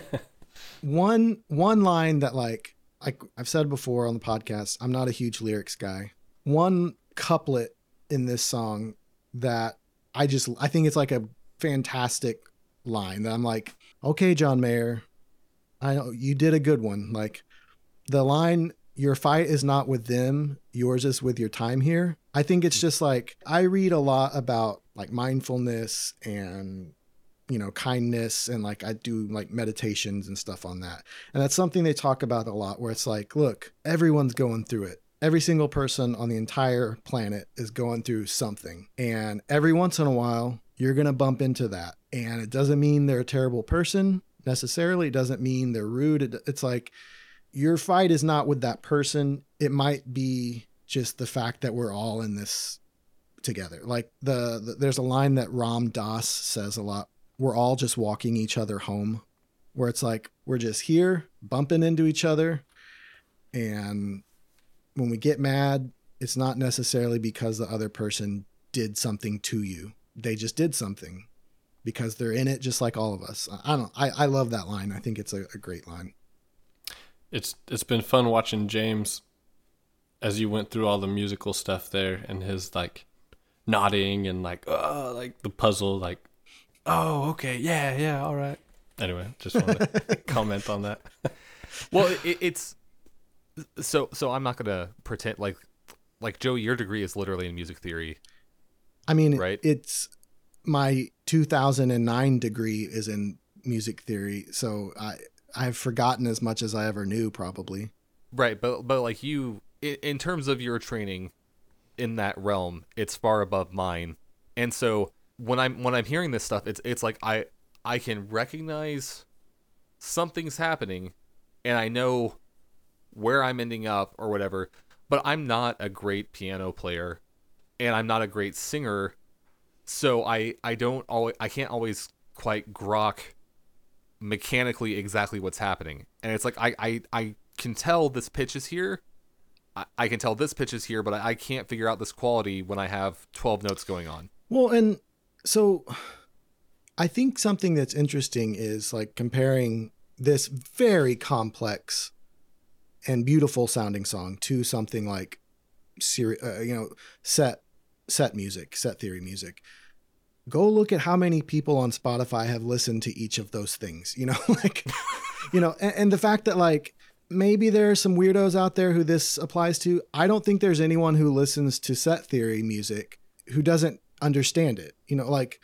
One one line that like like I've said before on the podcast, I'm not a huge lyrics guy. One couplet in this song that I just I think it's like a fantastic line that I'm like, okay, John Mayer, I know you did a good one. Like the line, your fight is not with them, yours is with your time here. I think it's just like I read a lot about like mindfulness and you know kindness and like I do like meditations and stuff on that. And that's something they talk about a lot where it's like, look, everyone's going through it. Every single person on the entire planet is going through something. And every once in a while, you're going to bump into that. And it doesn't mean they're a terrible person necessarily. It doesn't mean they're rude. It- It's like your fight is not with that person. It might be just the fact that we're all in this together. Like the, the there's a line that Ram Dass says a lot. We're all just walking each other home where it's like we're just here bumping into each other and when we get mad it's not necessarily because the other person did something to you they just did something because they're in it just like all of us i don't i, I love that line i think it's a, a great line It's it's been fun watching James as you went through all the musical stuff there and his like nodding and like oh like the puzzle like oh okay yeah yeah all right. Anyway, just wanted to comment on that. well it, it's so so i'm not gonna pretend like like joe your degree is literally in music theory i mean Right. it's my 2009 degree is in music theory so i i've forgotten as much as i ever knew probably right but but like you in, terms of your training in that realm, it's far above mine. And so when I'm when I'm hearing this stuff, it's it's like I I can recognize something's happening and I know where I'm ending up or whatever, but I'm not a great piano player and I'm not a great singer. So I I don't always I can't always quite grok mechanically exactly what's happening. And it's like I I, I can tell this pitch is here. I, I can tell this pitch is here, but I, I can't figure out this quality when I have 12 notes going on. Well, and so I think something that's interesting is like comparing this very complex and beautiful sounding song to something like seri- uh, you know set set music set theory music go look at how many people on spotify have listened to each of those things you know like you know and, and the fact that like maybe there are some weirdos out there who this applies to i don't think there's anyone who listens to set theory music who doesn't understand it you know like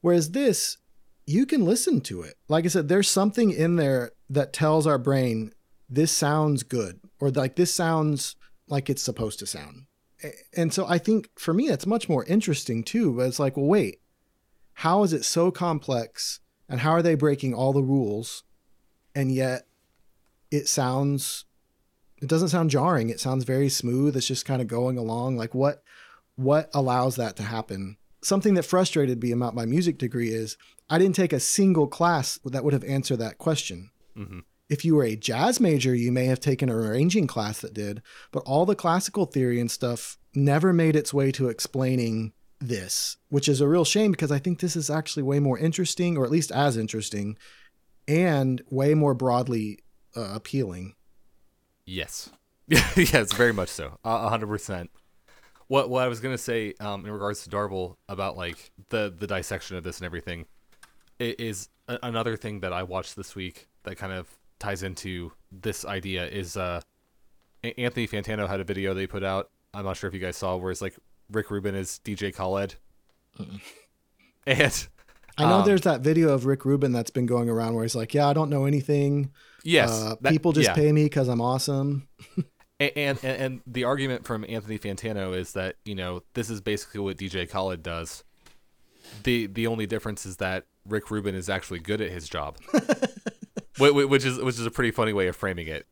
whereas this you can listen to it like i said there's something in there that tells our brain this sounds good or like this sounds like it's supposed to sound. And so I think for me, that's much more interesting too. But it's like, well, wait, how is it so complex and how are they breaking all the rules? And yet it sounds, it doesn't sound jarring. It sounds very smooth. It's just kind of going along. Like what, what allows that to happen? Something that frustrated me about my music degree is I didn't take a single class that would have answered that question. Mm-hmm. If you were a jazz major, you may have taken an arranging class that did, but all the classical theory and stuff never made its way to explaining this, which is a real shame because I think this is actually way more interesting, or at least as interesting, and way more broadly uh, appealing. Yes. yes, very much so. A hundred percent. What what I was gonna say um, in regards to Darvel about like the the dissection of this and everything is another thing that I watched this week that kind of ties into this idea is uh, Anthony Fantano had a video they put out. I'm not sure if you guys saw where it's like Rick Rubin is DJ Khaled. And I know um, there's that video of Rick Rubin that's been going around where he's like, "Yeah, I don't know anything. Yes, uh, that, people just yeah. pay me because I'm awesome." and, and, and the argument from Anthony Fantano is that you know this is basically what DJ Khaled does. the The only difference is that Rick Rubin is actually good at his job. which is which is a pretty funny way of framing it.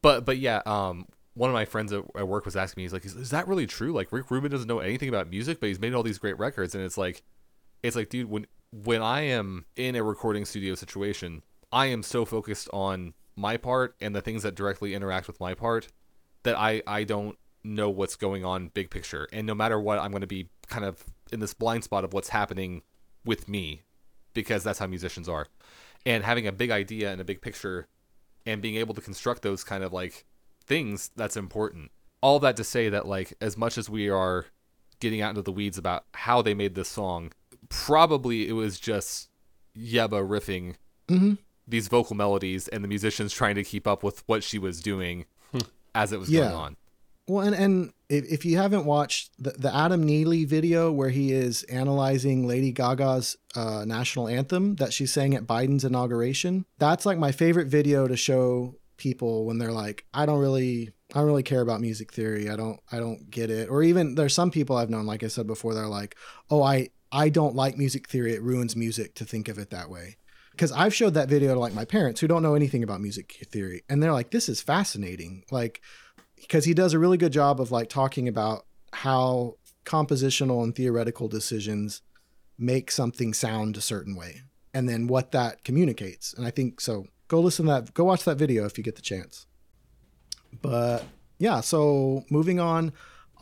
But but yeah, um, one of my friends at, at work was asking me, he's like, is, is, that really true? Like Rick Rubin doesn't know anything about music, but he's made all these great records, and it's like, it's like, dude, when when I am in a recording studio situation, I am so focused on my part and the things that directly interact with my part that I I don't know what's going on big picture, and no matter what, I'm going to be kind of in this blind spot of what's happening with me because that's how musicians are. And having a big idea and a big picture and being able to construct those kind of like things that's important all that to say that like as much as we are getting out into the weeds about how they made this song probably it was just yebba riffing mm-hmm. these vocal melodies and the musicians trying to keep up with what she was doing hmm. as it was yeah. going on well, and, and if, if you haven't watched the, the Adam Neely video where he is analyzing Lady Gaga's uh, national anthem that she sang at Biden's inauguration, that's like my favorite video to show people when they're like, I don't really, I don't really care about music theory. I don't, I don't get it. Or even there's some people I've known, like I said before, they're like, oh, I, I don't like music theory. It ruins music to think of it that way. Because I've showed that video to like my parents who don't know anything about music theory, and they're like, "This is fascinating." Like, because he does a really good job of like talking about how compositional and theoretical decisions make something sound a certain way and then what that communicates. And I think so. Go listen to that. Go watch that video if you get the chance. But yeah, so moving on,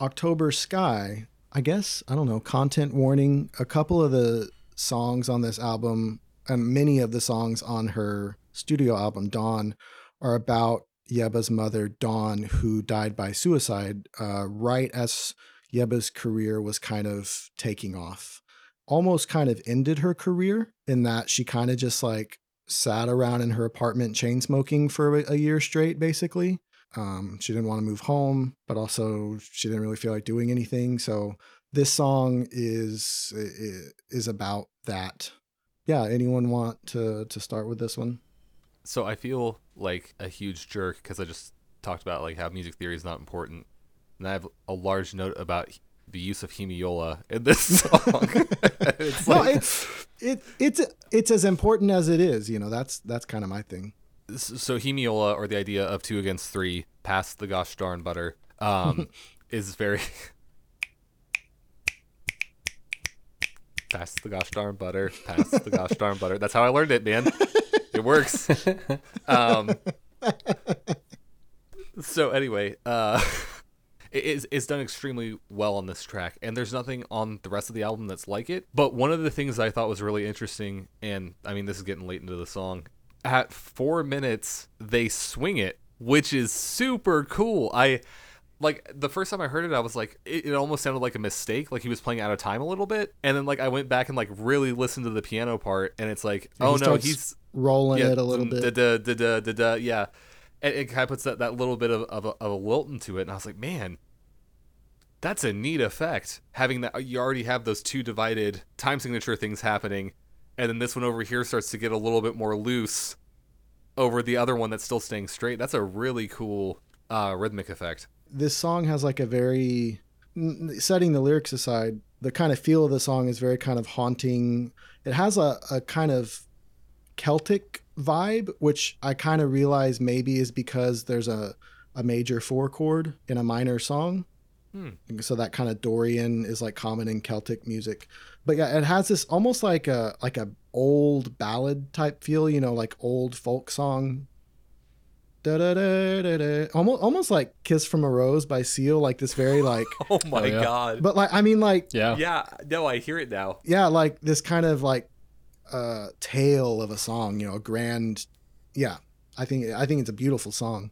October Sky. I guess I don't know. Content warning. A couple of the songs on this album, and many of the songs on her studio album Dawn, are about Yebba's mother, Dawn, who died by suicide uh, right as Yebba's career was kind of taking off. Almost kind of ended her career in that she kind of just like sat around in her apartment chain smoking for a, year straight, basically. Um, she didn't want to move home, but also she didn't really feel like doing anything. So this song is is about that. Yeah, anyone want to to start with this one? So I feel like a huge jerk because I just talked about like how music theory is not important. and I have a large note about the use of hemiola in this song. it's No, like, it's it it's it's as important as it is. You know, that's that's kind of my thing. so hemiola, or the idea of two against three, past the gosh darn butter, um, is very. Pass the gosh darn butter. Pass the gosh darn butter. That's how I learned it, man. It works. Um, so anyway, uh, is it's done extremely well on this track, and there's nothing on the rest of the album that's like it. But one of the things I thought was really interesting, and I mean this is getting late into the song, at four minutes they swing it, which is super cool. I like the first time I heard it, I was like, it, it almost sounded like a mistake, like he was playing out of time a little bit. And then like I went back and like really listened to the piano part, and it's like, Yeah, oh he no, he's rolling yeah, it a little bit. Da, da, da, da, da, yeah. And it kind of puts that, that little bit of, of, a, of a lilt into it. And I was like, man, that's a neat effect. Having that, you already have those two divided time signature things happening. And then this one over here starts to get a little bit more loose over the other one that's still staying straight. That's a really cool uh, rhythmic effect. this song has like a very setting the lyrics aside the kind of feel of the song is very kind of haunting it has a, a kind of celtic vibe which i kind of realize maybe is because there's a, a major four chord in a minor song Hmm. so that kind of dorian is like common in celtic music but yeah it has this almost like a like a old ballad type feel you know like old folk song Da, da, da, da, da. Almost, almost like "Kiss from a Rose" by Seal, like this very like, Oh my yeah. god. but like I mean like Yeah. yeah, no, I hear it now. yeah, like this kind of like uh tale of a song, you know, a grand. Yeah, I think I think it's a beautiful song.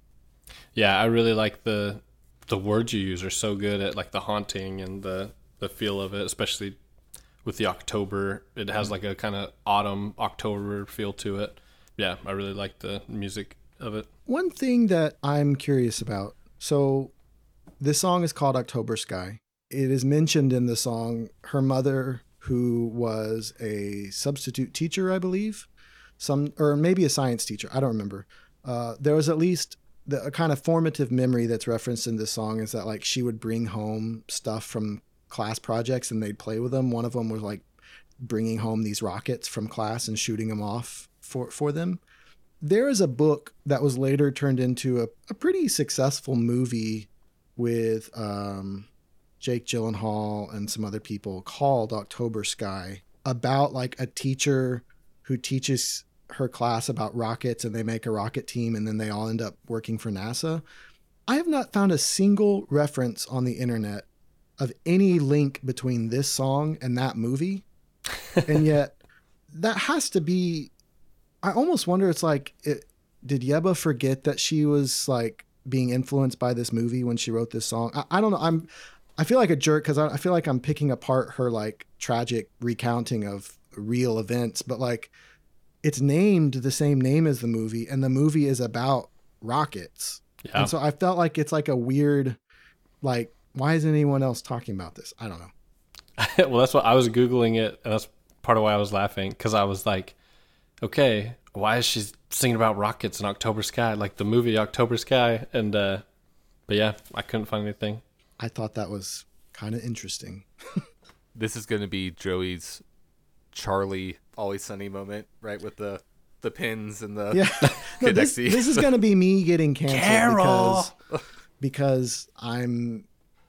Yeah, I really like the the words you use are so good at like the haunting and the the feel of it, especially with the October. It has like a kind of autumn October feel to it. Yeah, I really like the music of it. One thing that I'm curious about. So, this song is called October Sky. It is mentioned in the song her mother, who was a substitute teacher, I believe, some or maybe a science teacher. I don't remember. Uh, there was at least the kind of formative memory that's referenced in this song is that like she would bring home stuff from class projects and they'd play with them. One of them was like bringing home these rockets from class and shooting them off for for them there is a book that was later turned into a, a pretty successful movie with um, Jake Gyllenhaal and some other people called October Sky about like a teacher who teaches her class about rockets and they make a rocket team and then they all end up working for NASA. I have not found a single reference on the internet of any link between this song and that movie. and yet that has to be I almost wonder it's like it, did Yebba forget that she was like being influenced by this movie when she wrote this song? I, I don't know. I'm I feel like a jerk because I, I feel like I'm picking apart her like tragic recounting of real events, but like it's named the same name as the movie, and the movie is about rockets. Yeah. And so I felt like it's like a weird, like, why isn't anyone else talking about this? I don't know. well, that's what I was googling it, and that's part of why I was laughing because I was like, okay, why is she singing about rockets in October Sky, like the movie October Sky? And uh, but yeah, I couldn't find anything. I thought that was kind of interesting. This is going to be Joey's Charlie Always Sunny moment, right? With the the pins and the Yeah. No, this, this is going to be me getting canceled Carol! because because I'm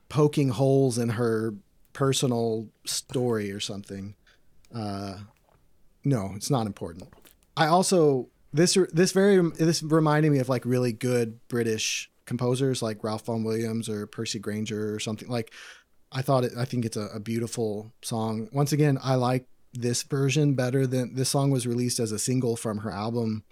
poking holes in her personal story or something. Uh, no, it's not important. I also this this very this reminded me of like really good British composers like Ralph Vaughan Williams or Percy Grainger or something like. I thought it. I think it's a, a beautiful song. Once again, I like this version better than this song was released as a single from her album.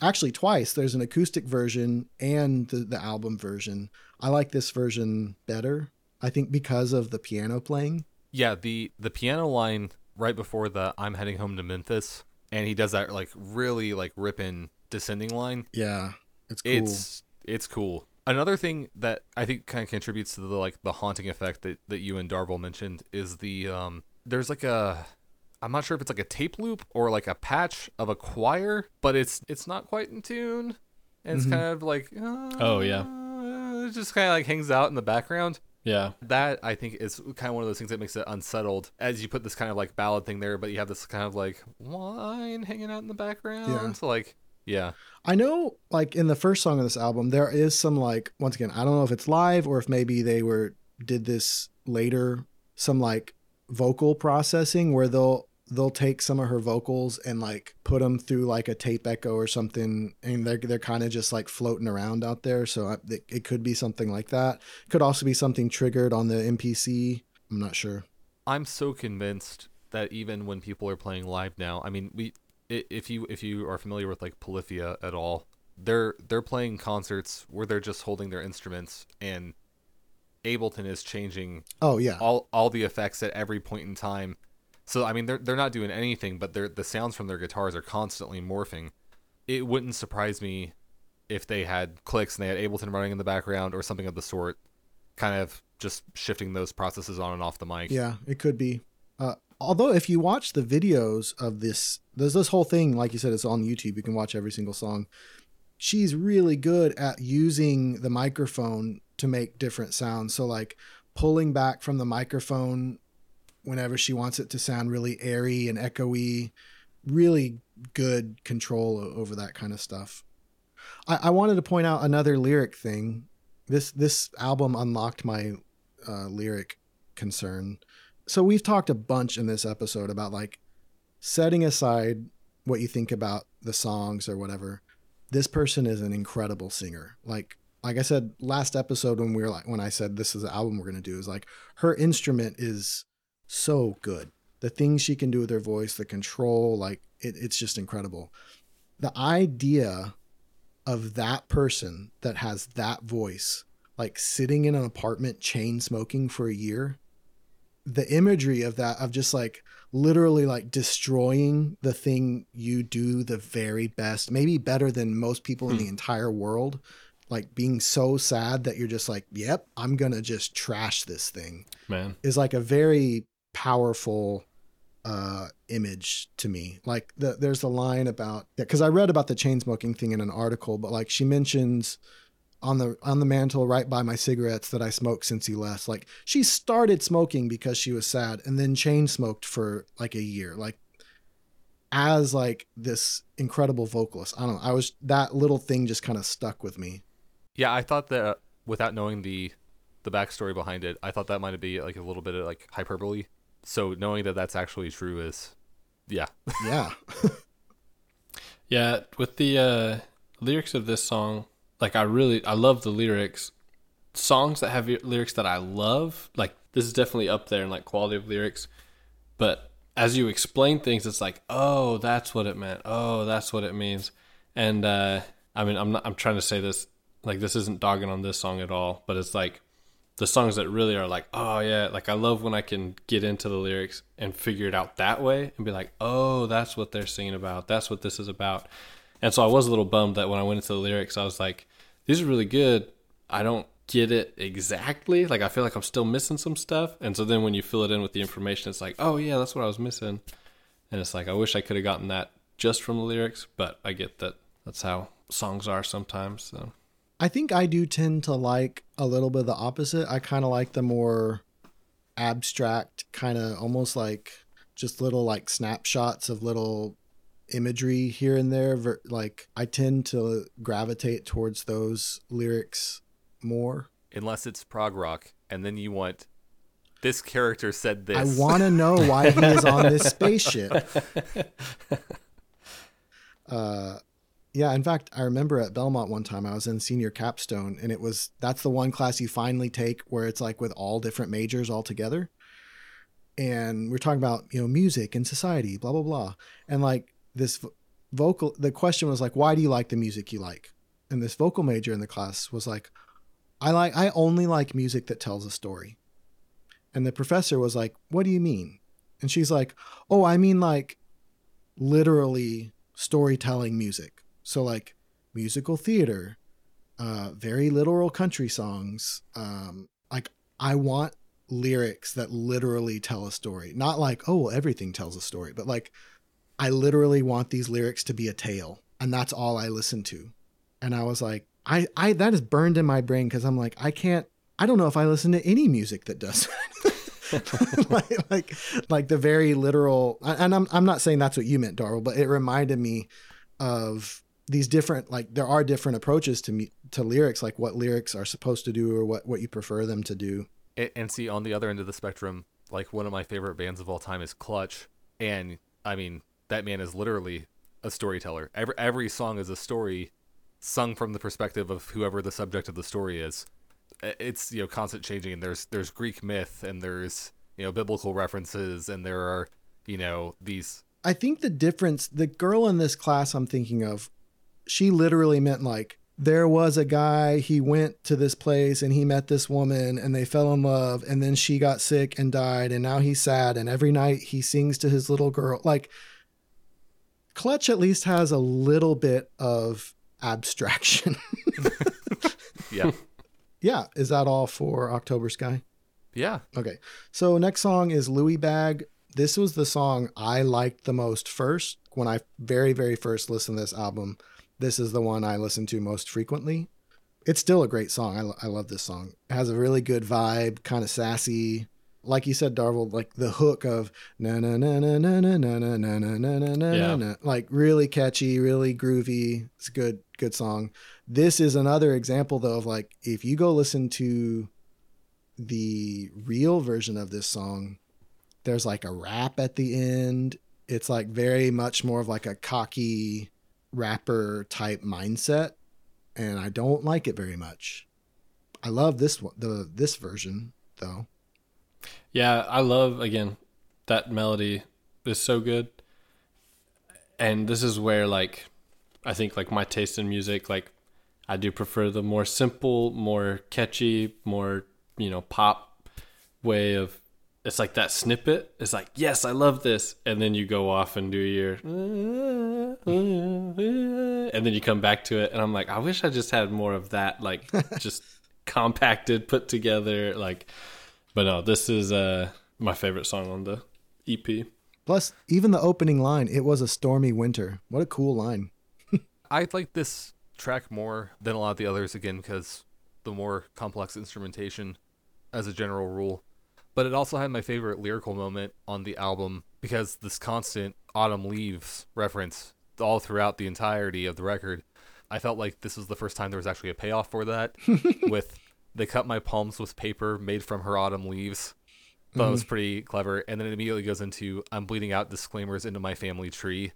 Actually twice. There's an acoustic version and the, the album version. I like this version better i think because of the piano playing. Yeah the the piano line right before the I'm heading home to Memphis, and he does that like really like ripping descending line. yeah it's cool. It's it's cool. Another thing that I think kind of contributes to the like the haunting effect that, that you and Darvel mentioned is the um there's like a I'm not sure if it's like a tape loop or like a patch of a choir, but it's it's not quite in tune. And it's kind of like Oh, yeah. uh, it just kind of like hangs out in the background. Yeah. That I think is kind of one of those things that makes it unsettled as you put this kind of like ballad thing there, but you have this kind of like whine hanging out in the background. Yeah. So like, yeah, I know, like in the first song of this album, there is some like once again, I don't know if it's live or if maybe they were did this later, some like vocal processing where they'll they'll take some of her vocals and like put them through like a tape echo or something, and they're they're kind of just like floating around out there. So I, it, it could be something like that. Could also be something triggered on the MPC. I'm not sure. I'm so convinced that even when people are playing live now, I mean, we if you if you are familiar with like Polyphia at all, they're they're playing concerts where they're just holding their instruments and Ableton is changing Oh yeah, all all the effects at every point in time. So I mean, they're they're not doing anything, but they're the sounds from their guitars are constantly morphing. It wouldn't surprise me if they had clicks and they had Ableton running in the background or something of the sort, kind of just shifting those processes on and off the mic. Yeah, it could be. Uh, although, if you watch the videos of this, there's this whole thing, like you said, it's on YouTube. You can watch every single song. She's really good at using the microphone to make different sounds. So, like pulling back from the microphone whenever she wants it to sound really airy and echoey. Really good control over that kind of stuff. I, I wanted to point out another lyric thing. This this album unlocked my uh, lyric concern so we've talked a bunch in this episode about like setting aside what you think about the songs or whatever this person is an incredible singer like like i said last episode when we were like when i said this is the album we're to do is like her instrument is so good the things she can do with her voice the control like it, it's just incredible the idea of that person that has that voice like sitting in an apartment chain smoking for a year the imagery of that of just like literally like destroying the thing you do the very best maybe better than most people in Hmm. the entire world like being so sad that you're just like yep i'm gonna just trash this thing Man. is like a very powerful uh image to me. Like the, there's a line about because i read about the chain smoking thing in an article but like she mentions on the on the mantle right by my cigarettes that i smoked since he left. Like she started smoking because she was sad and then chain smoked for like a year like as like this incredible vocalist. I don't know i was that little thing just kind of stuck with me. Yeah, I thought that without knowing the the backstory behind it, I thought that might be like a little bit of like hyperbole. So knowing that that's actually true is, yeah, yeah Yeah, with the uh, lyrics of this song, like I really, I love the lyrics. Songs that have lyrics that I love, like this is definitely up there in like quality of lyrics. But as you explain things, it's like, oh, that's what it meant. Oh, that's what it means. And uh, I mean, I'm not, I'm trying to say this like this isn't dogging on this song at all, but it's like the songs that really are like, oh yeah, like I love when I can get into the lyrics and figure it out that way and be like, oh, that's what they're singing about. That's what this is about. And so I was a little bummed that when I went into the lyrics, I was like, these are really good. I don't get it exactly. Like I feel like I'm still missing some stuff. And so then when you fill it in with the information, it's like, oh yeah, that's what I was missing. And it's like I wish I could have gotten that just from the lyrics, but I get that that's how songs are sometimes. So I think I do tend to like a little bit of the opposite. I kind of like the more abstract, kind of almost like just little like snapshots of little imagery here and there. Like I tend to gravitate towards those lyrics more. unless it's prog rock, and then you want this character said this. I want to know why he is on this spaceship. Uh, yeah. In fact, I remember at Belmont one time I was in senior capstone, and it was that's the one class you finally take where it's like with all different majors all together. And we're talking about you know music and society, blah blah blah, and like this vocal. The question was like, why do you like the music you like? And this vocal major in the class was like, I like I only like music that tells a story. And the professor was like, What do you mean? And she's like, Oh, I mean like literally storytelling music. So like musical theater, uh, very literal country songs. Um, like I want lyrics that literally tell a story. Not like, oh, well, everything tells a story, but like I literally want these lyrics to be a tale. And that's all I listen to. And I was like, I I that is burned in my brain because I'm like I can't. I don't know if I listen to any music that does. like, like like the very literal and I'm I'm not saying that's what you meant Darvel but it reminded me of these different like there are different approaches to me to lyrics like what lyrics are supposed to do or what what you prefer them to do. And, and see on the other end of the spectrum like one of my favorite bands of all time is clutch. And i mean that man is literally a storyteller. Every every song is a story sung from the perspective of whoever the subject of the story is. It's you know constant changing. And there's there's greek myth and there's you know biblical references and there are you know these i think the difference the girl in this class i'm thinking of she literally meant like there was a guy he went to this place and he met this woman and they fell in love and then she got sick and died and now he's sad and every night he sings to his little girl. Like clutch at least has a little bit of abstraction. Yeah. Yeah. Is that all for october sky? Yeah. Okay. So next song is Louie bag. This was the song i liked the most first when i very very first listened to this album this is the one I listen to most frequently. It's still a great song. I, I love this song. It has a really good vibe, kind of sassy. Like you said, Darvel, like the hook of na na na na na na na na na na na na na Yeah. na like really catchy, really groovy. It's a good, good song. This is another example though of like if you go listen to the real version of this song, there's like a rap at the end. It's like very much more of like a cocky rapper type mindset and I don't like it very much. I love this one the this version though. Yeah, I love again that melody is so good. And this is where like I think like my taste in music like I do prefer the more simple, more catchy, more, you know, pop way of it's like that snippet. It's like, yes, I love this. And then you go off and do your and then you come back to it and I'm like, I wish I just had more of that like just compacted, put together like but no, this is uh my favorite song on the EP. Plus even the opening line, it was a stormy winter. What a cool line. I like this track more than a lot of the others again because the more complex instrumentation as a general rule. But it also had my favorite lyrical moment on the album because this constant autumn leaves reference all throughout the entirety of the record. I felt like this was the first time there was actually a payoff for that with they cut my palms with paper made from her autumn leaves. Thought it was pretty clever. And then it immediately goes into I'm bleeding out disclaimers into my family tree.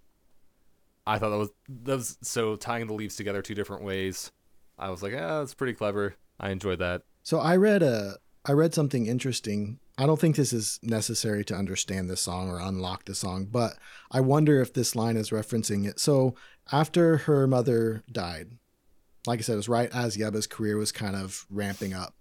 I thought that was that was so tying the leaves together two different ways. I was like, ah, that's pretty clever. I enjoyed that. So I read a I read something interesting. I don't think this is necessary to understand this song or unlock the song, but I wonder if this line is referencing it. So after her mother died, like I said, it was right as Yebba's career was kind of ramping up.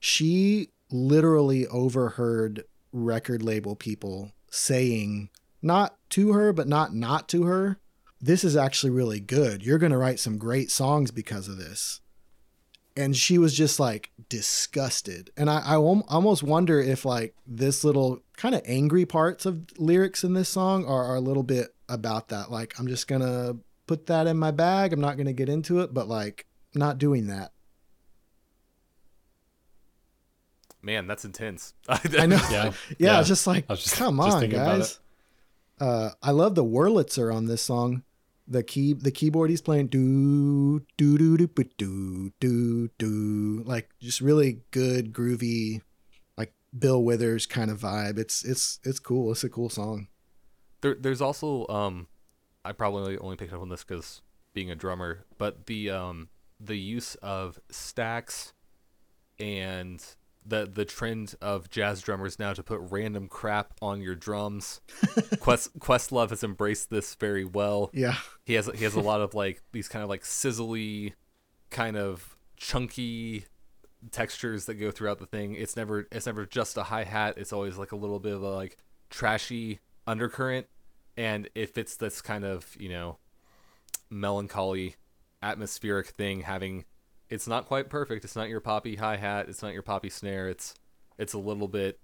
She literally overheard record label people saying, not to her, but not not to her, this is actually really good. You're going to write some great songs because of this and she was just like disgusted. And i, I almost wonder if like this little kind of angry parts of lyrics in this song are, are a little bit about that. Like i'm just gonna put that in my bag. I'm not gonna get into it but like not doing that. Man, that's intense. i know. Yeah. yeah, Yeah. it's just like I was just- come just on thinking guys. Uh i love the wurlitzer on this song the key the keyboard he's playing do do do do do do do like just really good groovy like Bill Withers kind of vibe. It's it's it's cool. It's a cool song. There, there's also um, I probably only picked up on this because being a drummer, but the um the use of stacks and the the trend of jazz drummers now to put random crap on your drums. Quest Questlove has embraced this very well. yeah He has he has a lot of like these kind of like sizzly, kind of chunky textures that go throughout the thing. It's never it's never just a hi hat. It's always like a little bit of a like trashy undercurrent, and it fits this kind of you know melancholy, atmospheric thing. Having it's not quite perfect. It's not your poppy hi hat. It's not your poppy snare. It's it's a little bit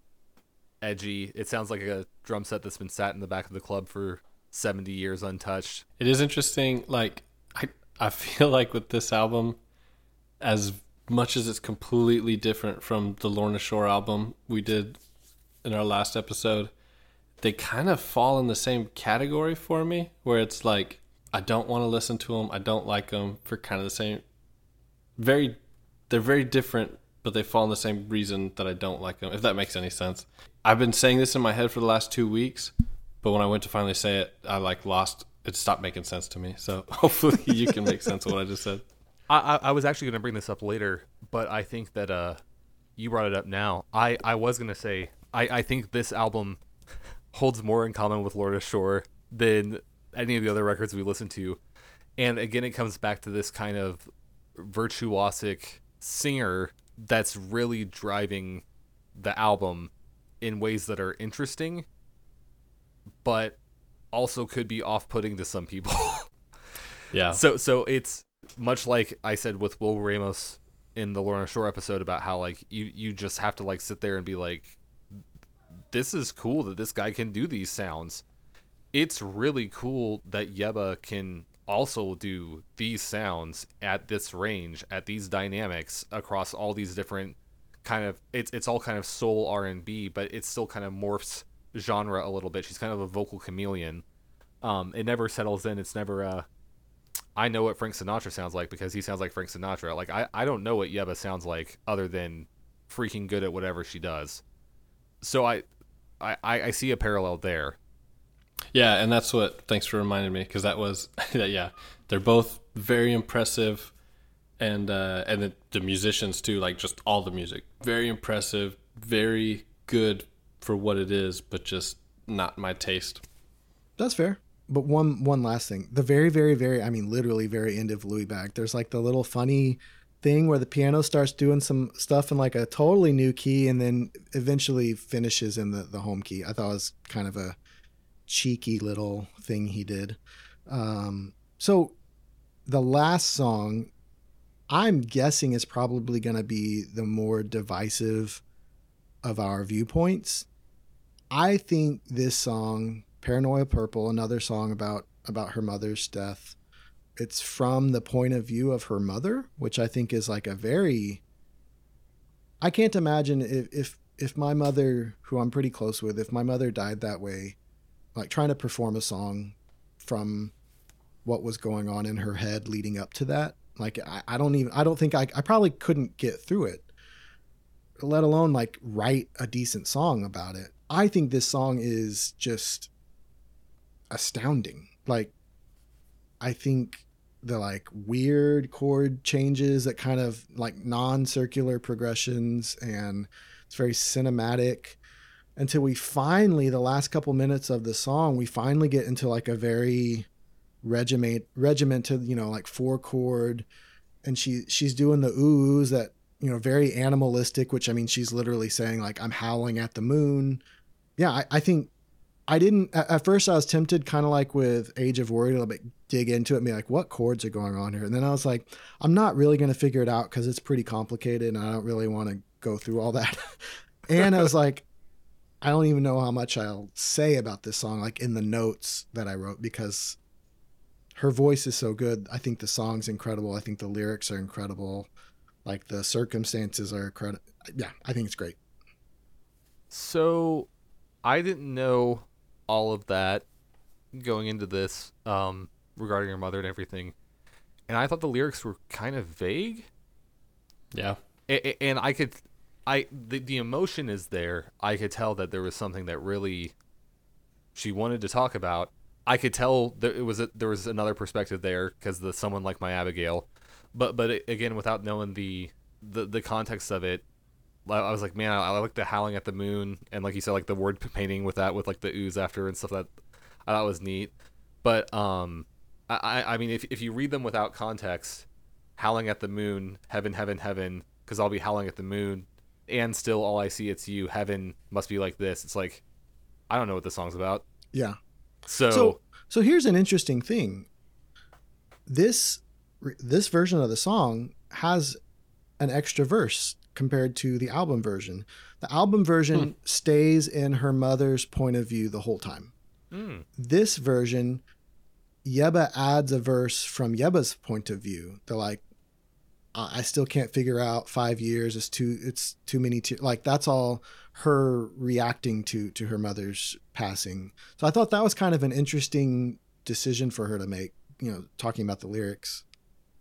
edgy. It sounds like a drum set that's been sat in the back of the club for 70 years untouched. It is interesting. Like I, I feel like with this album, as much as it's completely different from the Lorna Shore album we did in our last episode, they kind of fall in the same category for me, where it's like I don't want to listen to them, I don't like them for kind of the same, very, they're very different, but they fall in the same reason that I don't like them. If that makes any sense. I've been saying this in my head for the last two weeks, but when I went to finally say it, I like lost. It stopped making sense to me. So hopefully you can make sense of what I just said. I, I, was actually going to bring this up later, but I think that uh, you brought it up now. I, I was going to say I, I think this album holds more in common with Lorna Shore than any of the other records we listen to. And again, it comes back to this kind of virtuosic singer that's really driving the album in ways that are interesting, but also could be off-putting to some people. Yeah. So so it's much like I said with Will Ramos in the Lorna Shore episode about how like you you just have to like sit there and be like this is cool that this guy can do these sounds. It's really cool that Yebba can also do these sounds at this range, at these dynamics across all these different kind of it's it's all kind of soul R&B, but it still kind of morphs genre a little bit. She's kind of a vocal chameleon. Um, it never settles in. It's never uh I know what Frank Sinatra sounds like because he sounds like Frank Sinatra. Like I, I don't know what Yebba sounds like other than freaking good at whatever she does. So I I, I see a parallel there. Yeah, and that's what thanks for reminding me because that was yeah, they're both very impressive and uh and the, the musicians too, like just all the music. Very impressive, very good for what it is, but just not my taste. That's fair. But one one last thing. The very, very, very I mean literally very end of Louie Bag, there's like the little funny thing where the piano starts doing some stuff in like a totally new key and then eventually finishes in the, the home key. I thought it was kind of a cheeky little thing he did. Um, so the last song, I'm guessing is probably going to be the more divisive of our viewpoints. I think this song, Paranoia Purple, another song about about her mother's death, it's from the point of view of her mother, which I think is like a very I can't imagine if if if my mother, who I'm pretty close with, if my mother died that way, like trying to perform a song from what was going on in her head leading up to that. Like I, I don't even I don't think I I probably couldn't get through it. Let alone like write a decent song about it. I think this song is just astounding. Like I think the like weird chord changes that kind of like non-circular progressions and it's very cinematic until we finally the last couple minutes of the song we finally get into like a very regiment regimented you know like four chord and she she's doing the oohs that you know very animalistic which i mean she's literally saying like i'm howling at the moon yeah i, I think I didn't at first. I was tempted, kind of like with Age of Worry, a little bit dig into it, and be like, "What chords are going on here?" And then I was like, "I'm not really going to figure it out because it's pretty complicated, and I don't really want to go through all that." and I was like, "I don't even know how much I'll say about this song, like in the notes that I wrote, because her voice is so good. I think the song's incredible. I think the lyrics are incredible. Like the circumstances are incredible. Yeah, I think it's great." So, I didn't know all of that going into this um, regarding her mother and everything, and I thought the lyrics were kind of vague. Yeah, A- a- and I could, I the the emotion is there. I could tell that there was something that really she wanted to talk about. I could tell that it was a, there was another perspective there because the someone like my Abigail, but but it, again without knowing the the the context of it, I was like, man, I, I like the howling at the moon, and like you said, like the word painting with that, with like the oohs after and stuff that I thought was neat. But um, I I mean, if if you read them without context, howling at the moon, heaven, heaven, heaven, because I'll be howling at the moon, and still all I see it's you. Heaven must be like this. It's like I don't know what the song's about. Yeah. So So so here's an interesting thing. This this version of the song has an extra verse compared to the album version. The album version stays in her mother's point of view the whole time. mm, This version, Yebba adds a verse from Yebba's point of view. They're like, I still can't figure out five years. It's too it's too many. Te-. Like that's all her reacting to to her mother's passing. So I thought that was kind of an interesting decision for her to make. You know, talking about the lyrics.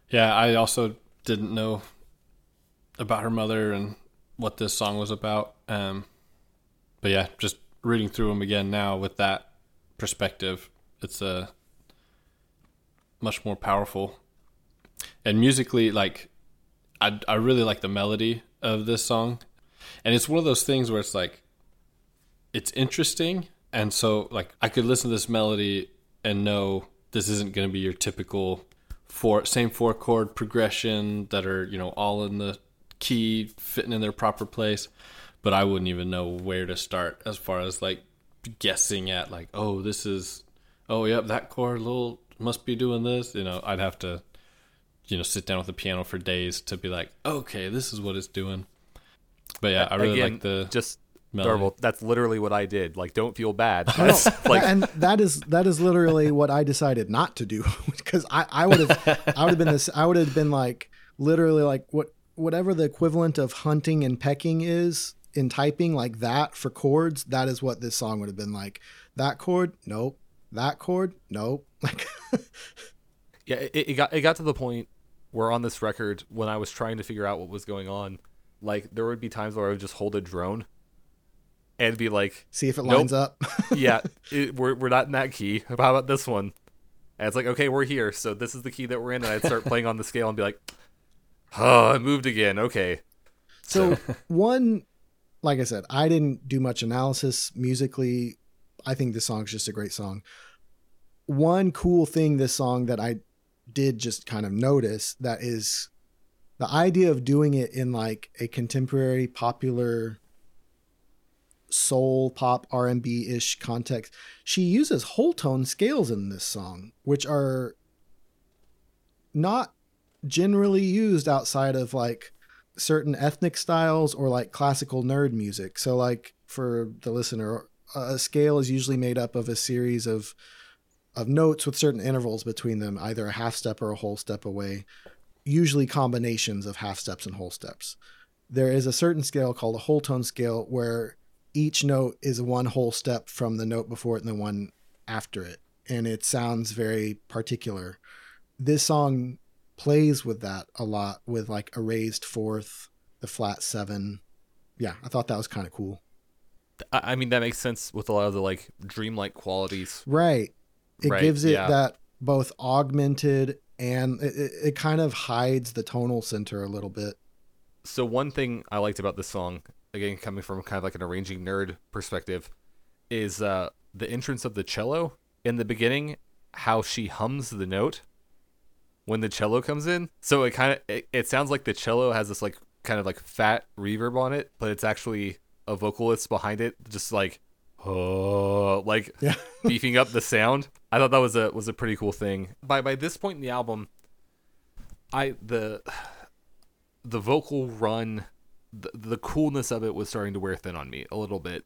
Yeah, I also didn't know about her mother and what this song was about. Um, but yeah, just reading through them again now with that perspective, it's a uh, much more powerful. And musically, like I I really like the melody of this song, and it's one of those things where it's like it's interesting, and so like I could listen to this melody and know this isn't going to be your typical four same four chord progression that are you know all in the key fitting in their proper place. But i wouldn't even know where to start as far as like guessing at like oh this is oh yep that chord little must be doing this you know i'd have to you know sit down with the piano for days to be like okay this is what it's doing but yeah i really Again, like the just melody. Darvel, that's literally what I did. Like, don't feel bad. No, That's like, and that is that is literally what I decided not to do because I, I would have I would have been this I would have been like literally like what whatever the equivalent of hunting and pecking is in typing like that for chords that is what this song would have been like that chord nope that chord nope like yeah, it, it got it got to the point where on this record, when I was trying to figure out what was going on, like there would be times where I would just hold a drone and be like, see if it Nope. lines up "Yeah, it, we're we're not in that key. How about this one?" And it's like, "Okay, we're here, so this is the key that we're in." And I'd start playing on the scale and be like, "Oh, I moved again. Okay." So one, like I said, I didn't do much analysis musically. I think this song's just a great song. One cool thing this song that I did just kind of notice that is the idea of doing it in like a contemporary popular soul pop R&B ish context. She uses whole tone scales in this song, which are not generally used outside of like certain ethnic styles or like classical nerd music. So, like for the listener, a scale is usually made up of a series of of notes with certain intervals between them, either a half step or a whole step away. Usually combinations of half steps and whole steps. There is a certain scale called a whole tone scale where each note is one whole step from the note before it and the one after it, and it sounds very particular. This song plays with that a lot with like a raised fourth, the flat seven. Yeah, I thought that was kind of cool. I, I mean, that makes sense with a lot of the like dreamlike qualities. Right. It Right, gives it yeah. that both augmented and it, it, kind of hides the tonal center a little bit. So one thing I liked about this song, again coming from kind of like an arranging nerd perspective, is uh, the entrance of the cello in the beginning. How she hums the note when the cello comes in. So it kind of it, it sounds like the cello has this like kind of like fat reverb on it, but it's actually a vocalist behind it, just like oh, like Yeah. beefing up the sound. I thought that was a was a pretty cool thing. By by this point in the album, I the the vocal run, the, the coolness of it was starting to wear thin on me a little bit.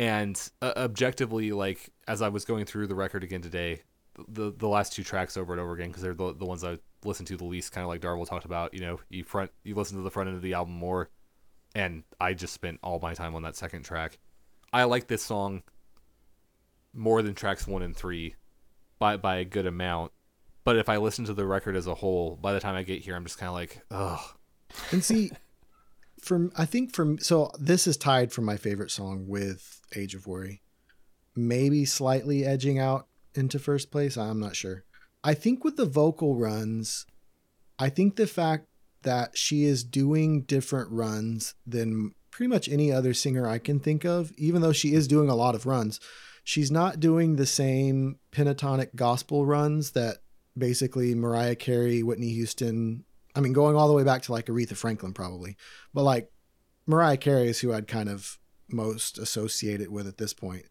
And uh, objectively, like as I was going through the record again today, the the last two tracks over and over again because they're the, the ones I listened to the least, kind of like Darvel talked about. You know, you front you listen to the front end of the album more, and I just spent all my time on that second track. I like this song more than tracks one and three by by a good amount. But if I listen to the record as a whole, by the time I get here, I'm just kind of like, ugh. And see, from I think from so this is tied for my favorite song with Age of Worry. Maybe slightly edging out into first place. I'm not sure. I think with the vocal runs, I think the fact that she is doing different runs than pretty much any other singer I can think of, even though she is doing a lot of runs, she's not doing the same pentatonic gospel runs that basically Mariah Carey, Whitney Houston, I mean, going all the way back to like Aretha Franklin, probably, but like Mariah Carey is who I'd kind of most associate it with at this point.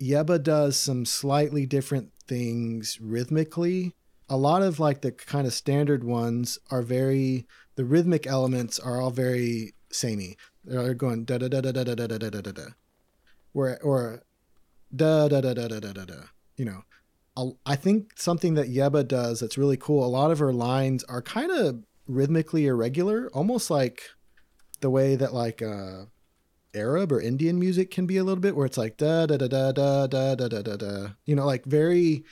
Yebba does some slightly different things rhythmically. A lot of like the kind of standard ones are very, the rhythmic elements are all very samey. They're going da da da da da da da da da da. Where, or da da da da da da da da. You know, I think something that Yebba does that's really cool. A lot of her lines are kind of rhythmically irregular, almost like the way that like uh Arab or Indian music can be a little bit where it's like da da da da da da da da da da. You know, like very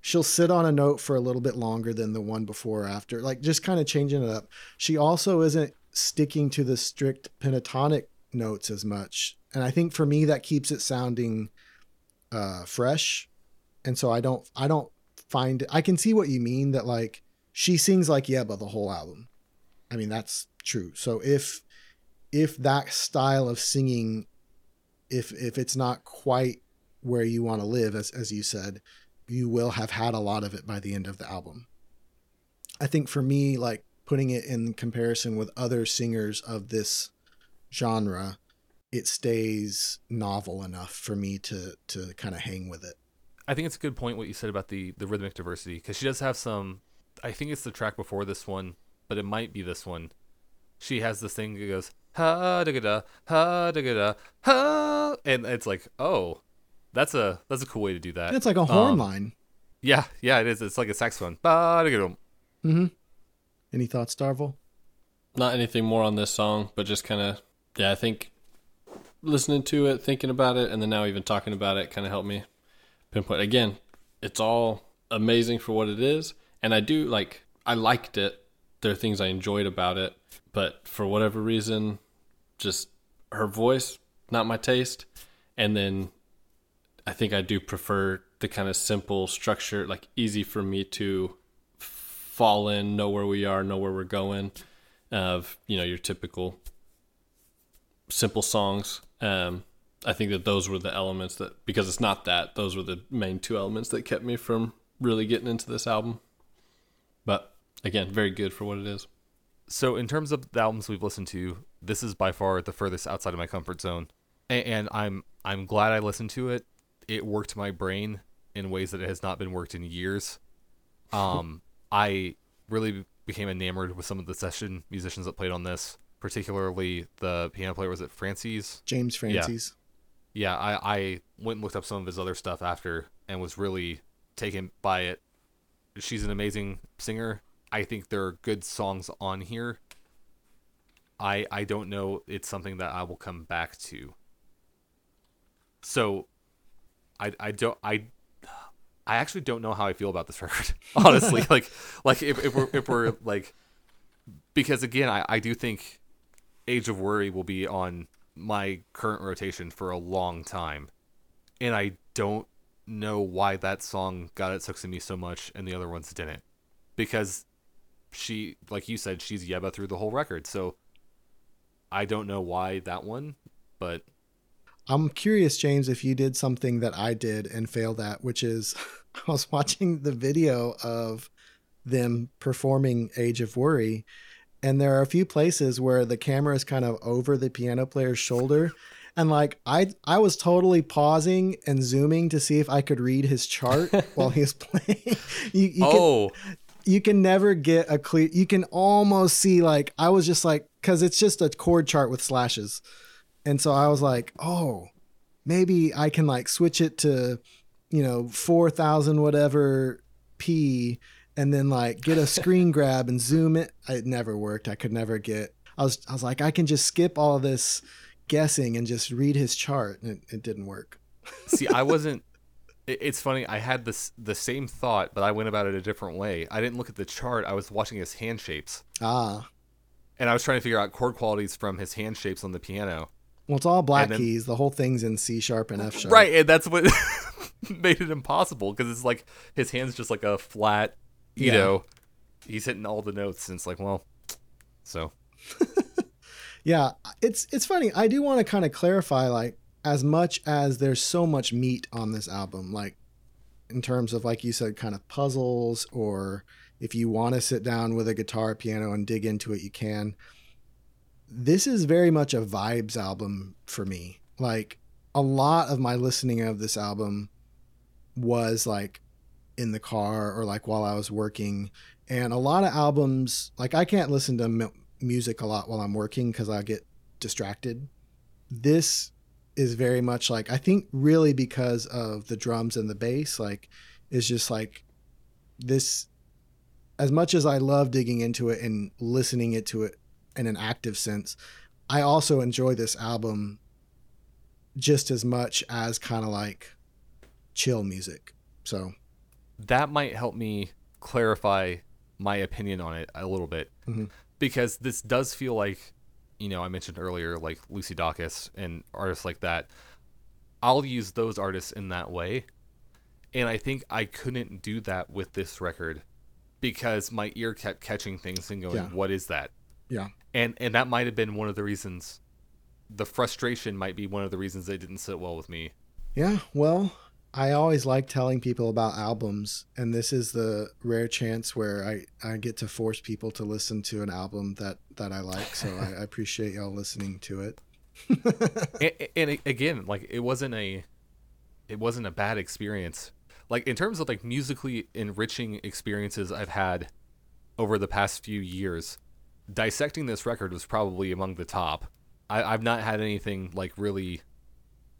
she'll sit on a note for a little bit longer than the one before or after. Like just kind of changing it up. She also isn't sticking to the strict pentatonic notes as much. And I think for me that keeps it sounding uh fresh. And so I don't I don't find I can see what you mean that like she sings like Yebba the whole album. I mean that's true. So if if that style of singing if if it's not quite where you want to live as as you said, you will have had a lot of it by the end of the album. I think for me like putting it in comparison with other singers of this genre, it stays novel enough for me to to kind of hang with it. I think it's a good point what you said about the the rhythmic diversity because she does have some. I think it's the track before this one, but it might be this one. She has this thing that goes ha da da ha da da ha, and it's like oh, that's a that's a cool way to do that. It's like a horn Um, line. Yeah, yeah, it is. It's like a saxophone. Ba da da Mm-hmm. Any thoughts, Darvel? Not anything more on this song, but just kind of, yeah, I think listening to it, thinking about it, and then now even talking about it kind of helped me pinpoint. Again, it's all amazing for what it is. And I do like, I liked it. There are things I enjoyed about it, but for whatever reason, just her voice, not my taste. And then I think I do prefer the kind of simple structure, like easy for me to fall in, know where we are, know where we're going of you know your typical simple songs. Um, I think that those were the elements that because it's not that those were the main two elements that kept me from really getting into this album. But again, very good for what it is. So in terms of the albums we've listened to, this is by far the furthest outside of my comfort zone, and, and I'm I'm glad I listened to it. It worked my brain in ways that it has not been worked in years. Um, I really became enamored with some of the session musicians that played on this, particularly the piano player. Was it Francis? James Francis. Yeah, I, I went and looked up some of his other stuff after and was really taken by it. She's an amazing singer. I think there are good songs on here. I I don't know it's something that I will come back to. So I I don't I I actually don't know how I feel about this record. Honestly, like like if, if we're if we're like because again I, I do think Age of Worry will be on my current rotation for a long time. And I don't know why that song got its hooks in me so much and the other ones didn't. Because she like you said, she's Yebba through the whole record. So I don't know why that one, but I'm curious, James, if you did something that I did and failed at, which is I was watching the video of them performing Age of Worry, and there are a few places where the camera is kind of over the piano player's shoulder. And like I I was totally pausing and zooming to see if I could read his chart while he was playing. You, you can, oh, you can never get a clear you can almost see like i was just like because it's just a chord chart with slashes and so i was like oh maybe i can like switch it to you know 4000 whatever p and then like get a screen grab and zoom it it never worked i could never get i was i was like i can just skip all this guessing and just read his chart and it, it didn't work see, I wasn't. it- It's funny. I had this the same thought, but I went about it a different way. I didn't look at the chart. I was watching his hand shapes, ah and I was trying to figure out chord qualities from his hand shapes on the piano. well it's all black then- keys the whole thing's in c sharp and f sharp Right, and that's what made it impossible because it's like his hand's just like a flat, you Yeah. know, he's hitting all the notes, and it's like, well, so Yeah, it's it's funny. I do want to kind of clarify like as much as there's so much meat on this album like in terms of like you said kind of puzzles or if you want to sit down with a guitar piano and dig into it you can. This is very much a vibes album for me. Like a lot of my listening of this album was like in the car or like while I was working and a lot of albums like I can't listen to mu- music a lot while I'm working because I get distracted. This is very much like I think really because of the drums and the bass, like is just like this as much as I love digging into it and listening it to it in an active sense, I also enjoy this album just as much as kind of like chill music. So that might help me clarify my opinion on it a little bit Mhm. because this does feel like you know i mentioned earlier like lucy dacus and artists like that i'll use those artists in that way and i think i couldn't do that with this record because my ear kept catching things and going Yeah. what is that yeah, and and that might have been one of the reasons the frustration might be one of the reasons it didn't sit well with me yeah. Well, I always like telling people about albums, and this is the rare chance where I I get to force people to listen to an album that that I like. So I, I appreciate y'all listening to it. and, and again like it wasn't a it wasn't a bad experience like in terms of like musically enriching experiences i've had over the past few years dissecting this record was probably among the top I, i've not had anything like really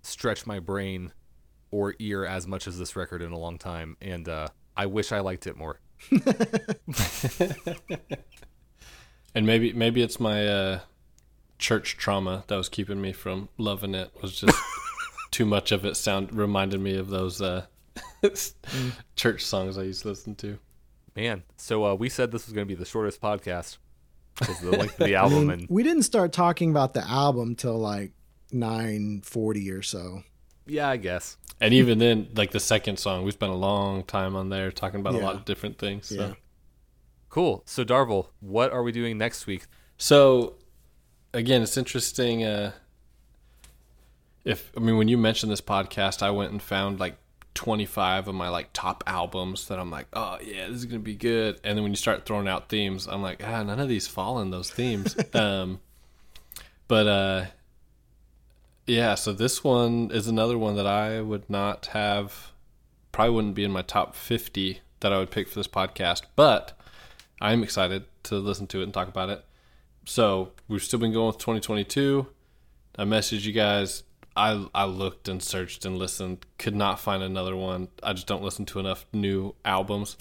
stretch my brain or ear as much as this record in a long time and uh i wish i liked it more And maybe maybe it's my uh, church trauma that was keeping me from loving it. Was just too much of it sound reminded me of those uh, church songs I used to listen to. man so uh we said this was going to be the shortest podcast because of the length of the I album mean, and we didn't start talking about the album till like nine forty or so. yeah i guess And even then, like the second song, we spent a long time on there talking about a lot of different things. So. Yeah. Cool. So Darvel, what are we doing next week? So again, it's interesting. Uh, if I mean, when you mentioned this podcast, I went and found like 25 of my like top albums that I'm like, oh yeah, this is gonna be good. And then when you start throwing out themes, I'm like, ah, none of these fall in those themes. um, but uh, yeah, so this one is another one that I would not have, probably wouldn't be in my top 50 that I would pick for this podcast, but I'm excited to listen to it and talk about it. So we've still been going with 2022. I messaged you guys. I I looked and searched and listened. Could not find another one. I just don't listen to enough new albums.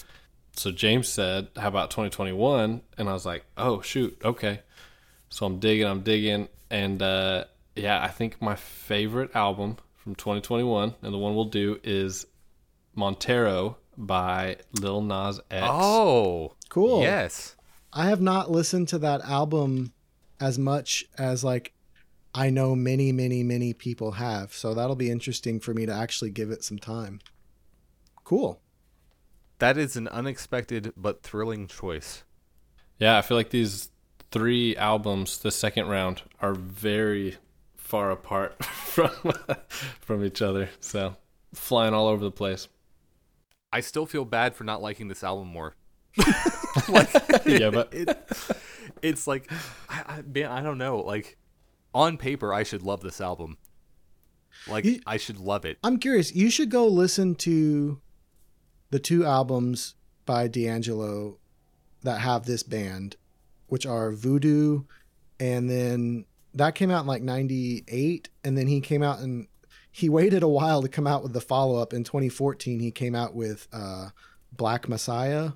So James said, "How about 2021?" And I was like, "Oh shoot, okay." So I'm digging. I'm digging, and uh, yeah, I think my favorite album from 2021, and the one we'll do is Montero by Lil Nas X. Oh, Cool. yes. I have not listened to that album as much as like I know many, many, many people have. So that'll be interesting for me to actually give it some time. Cool. That is an unexpected but thrilling choice. Yeah, I feel like these three albums, the second round, are very far apart from from each other. So flying all over the place. I still feel bad for not liking this album more. Yeah, but It, it's like, I, I, man, I don't know. Like, on paper, I should love this album. Like, You- I should love it. I'm curious. You should go listen to the two albums by D'Angelo that have this band, which are Voodoo, and then that came out in like '98, and then he came out and he waited a while to come out with the follow up. In 2014, he came out with uh, Black Messiah,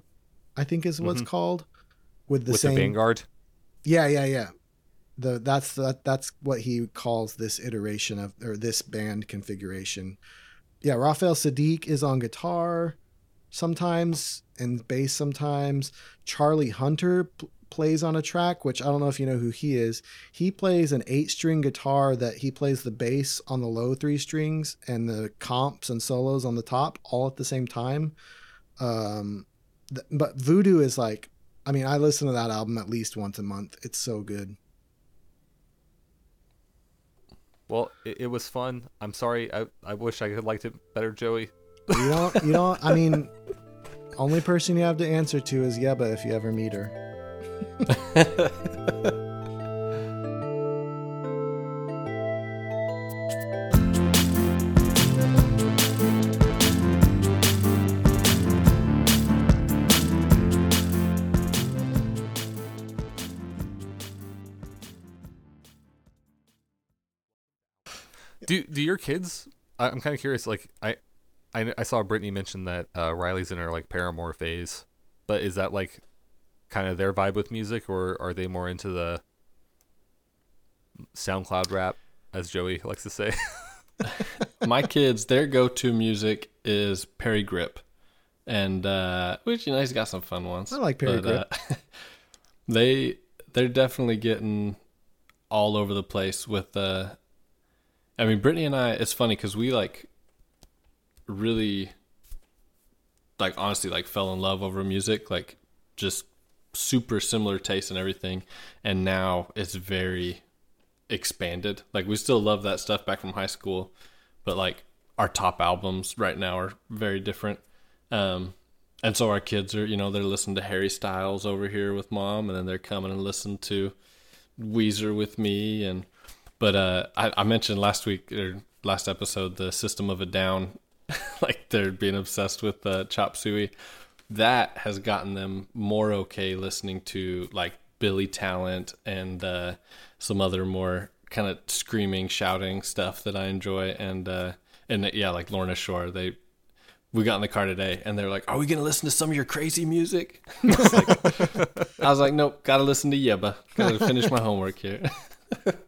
I think is what's Mhm. called, with the With same the Vanguard. yeah, yeah, yeah. The that's that that's what he calls this iteration of or this band configuration. Yeah, Raphael Saadiq is on guitar sometimes and bass sometimes. Charlie Hunter plays on a track, which I don't know if you know who he is. He plays an eight-string guitar that he plays the bass on the low three strings and the comps and solos on the top all at the same time. Um, th- but Voodoo is like I mean, I listen to that album at least once a month. It's so good. Well, it, it was fun. I'm sorry. I, I wish I had liked it better, Joey. You don't, you don't, I mean, only person you have to answer to is Yebba if you ever meet her. Do do your kids? I'm kind of curious. Like I, I, I saw Brittany mention that uh, Riley's in her like Paramore phase, but is that like kind of their vibe with music, or are they more into the SoundCloud rap, as Joey likes to say? My kids, their go-to music is Parry Gripp, and uh, which you know he's got some fun ones. I like Parry Gripp. Uh, they they're definitely getting all over the place with uh I mean Brittany and I it's funny cuz we like really like honestly like fell in love over music like just super similar taste and everything and now it's very expanded. Like we still love that stuff back from high school but like our top albums right now are very different. Um and so our kids are you know they're listening to harry styles over here with mom and then they're coming and listen to weezer with me and but uh i, I mentioned last week or last episode the system of a down like they're being obsessed with uh, chop suey that has gotten them more okay listening to like billy talent and uh some other more kind of screaming shouting stuff that i enjoy and uh and yeah like lorna shore they we got in the car today and they're like, Are we gonna listen to some of your crazy music? I was like, I was like Nope, gotta listen to Yebba. Gotta finish my homework here.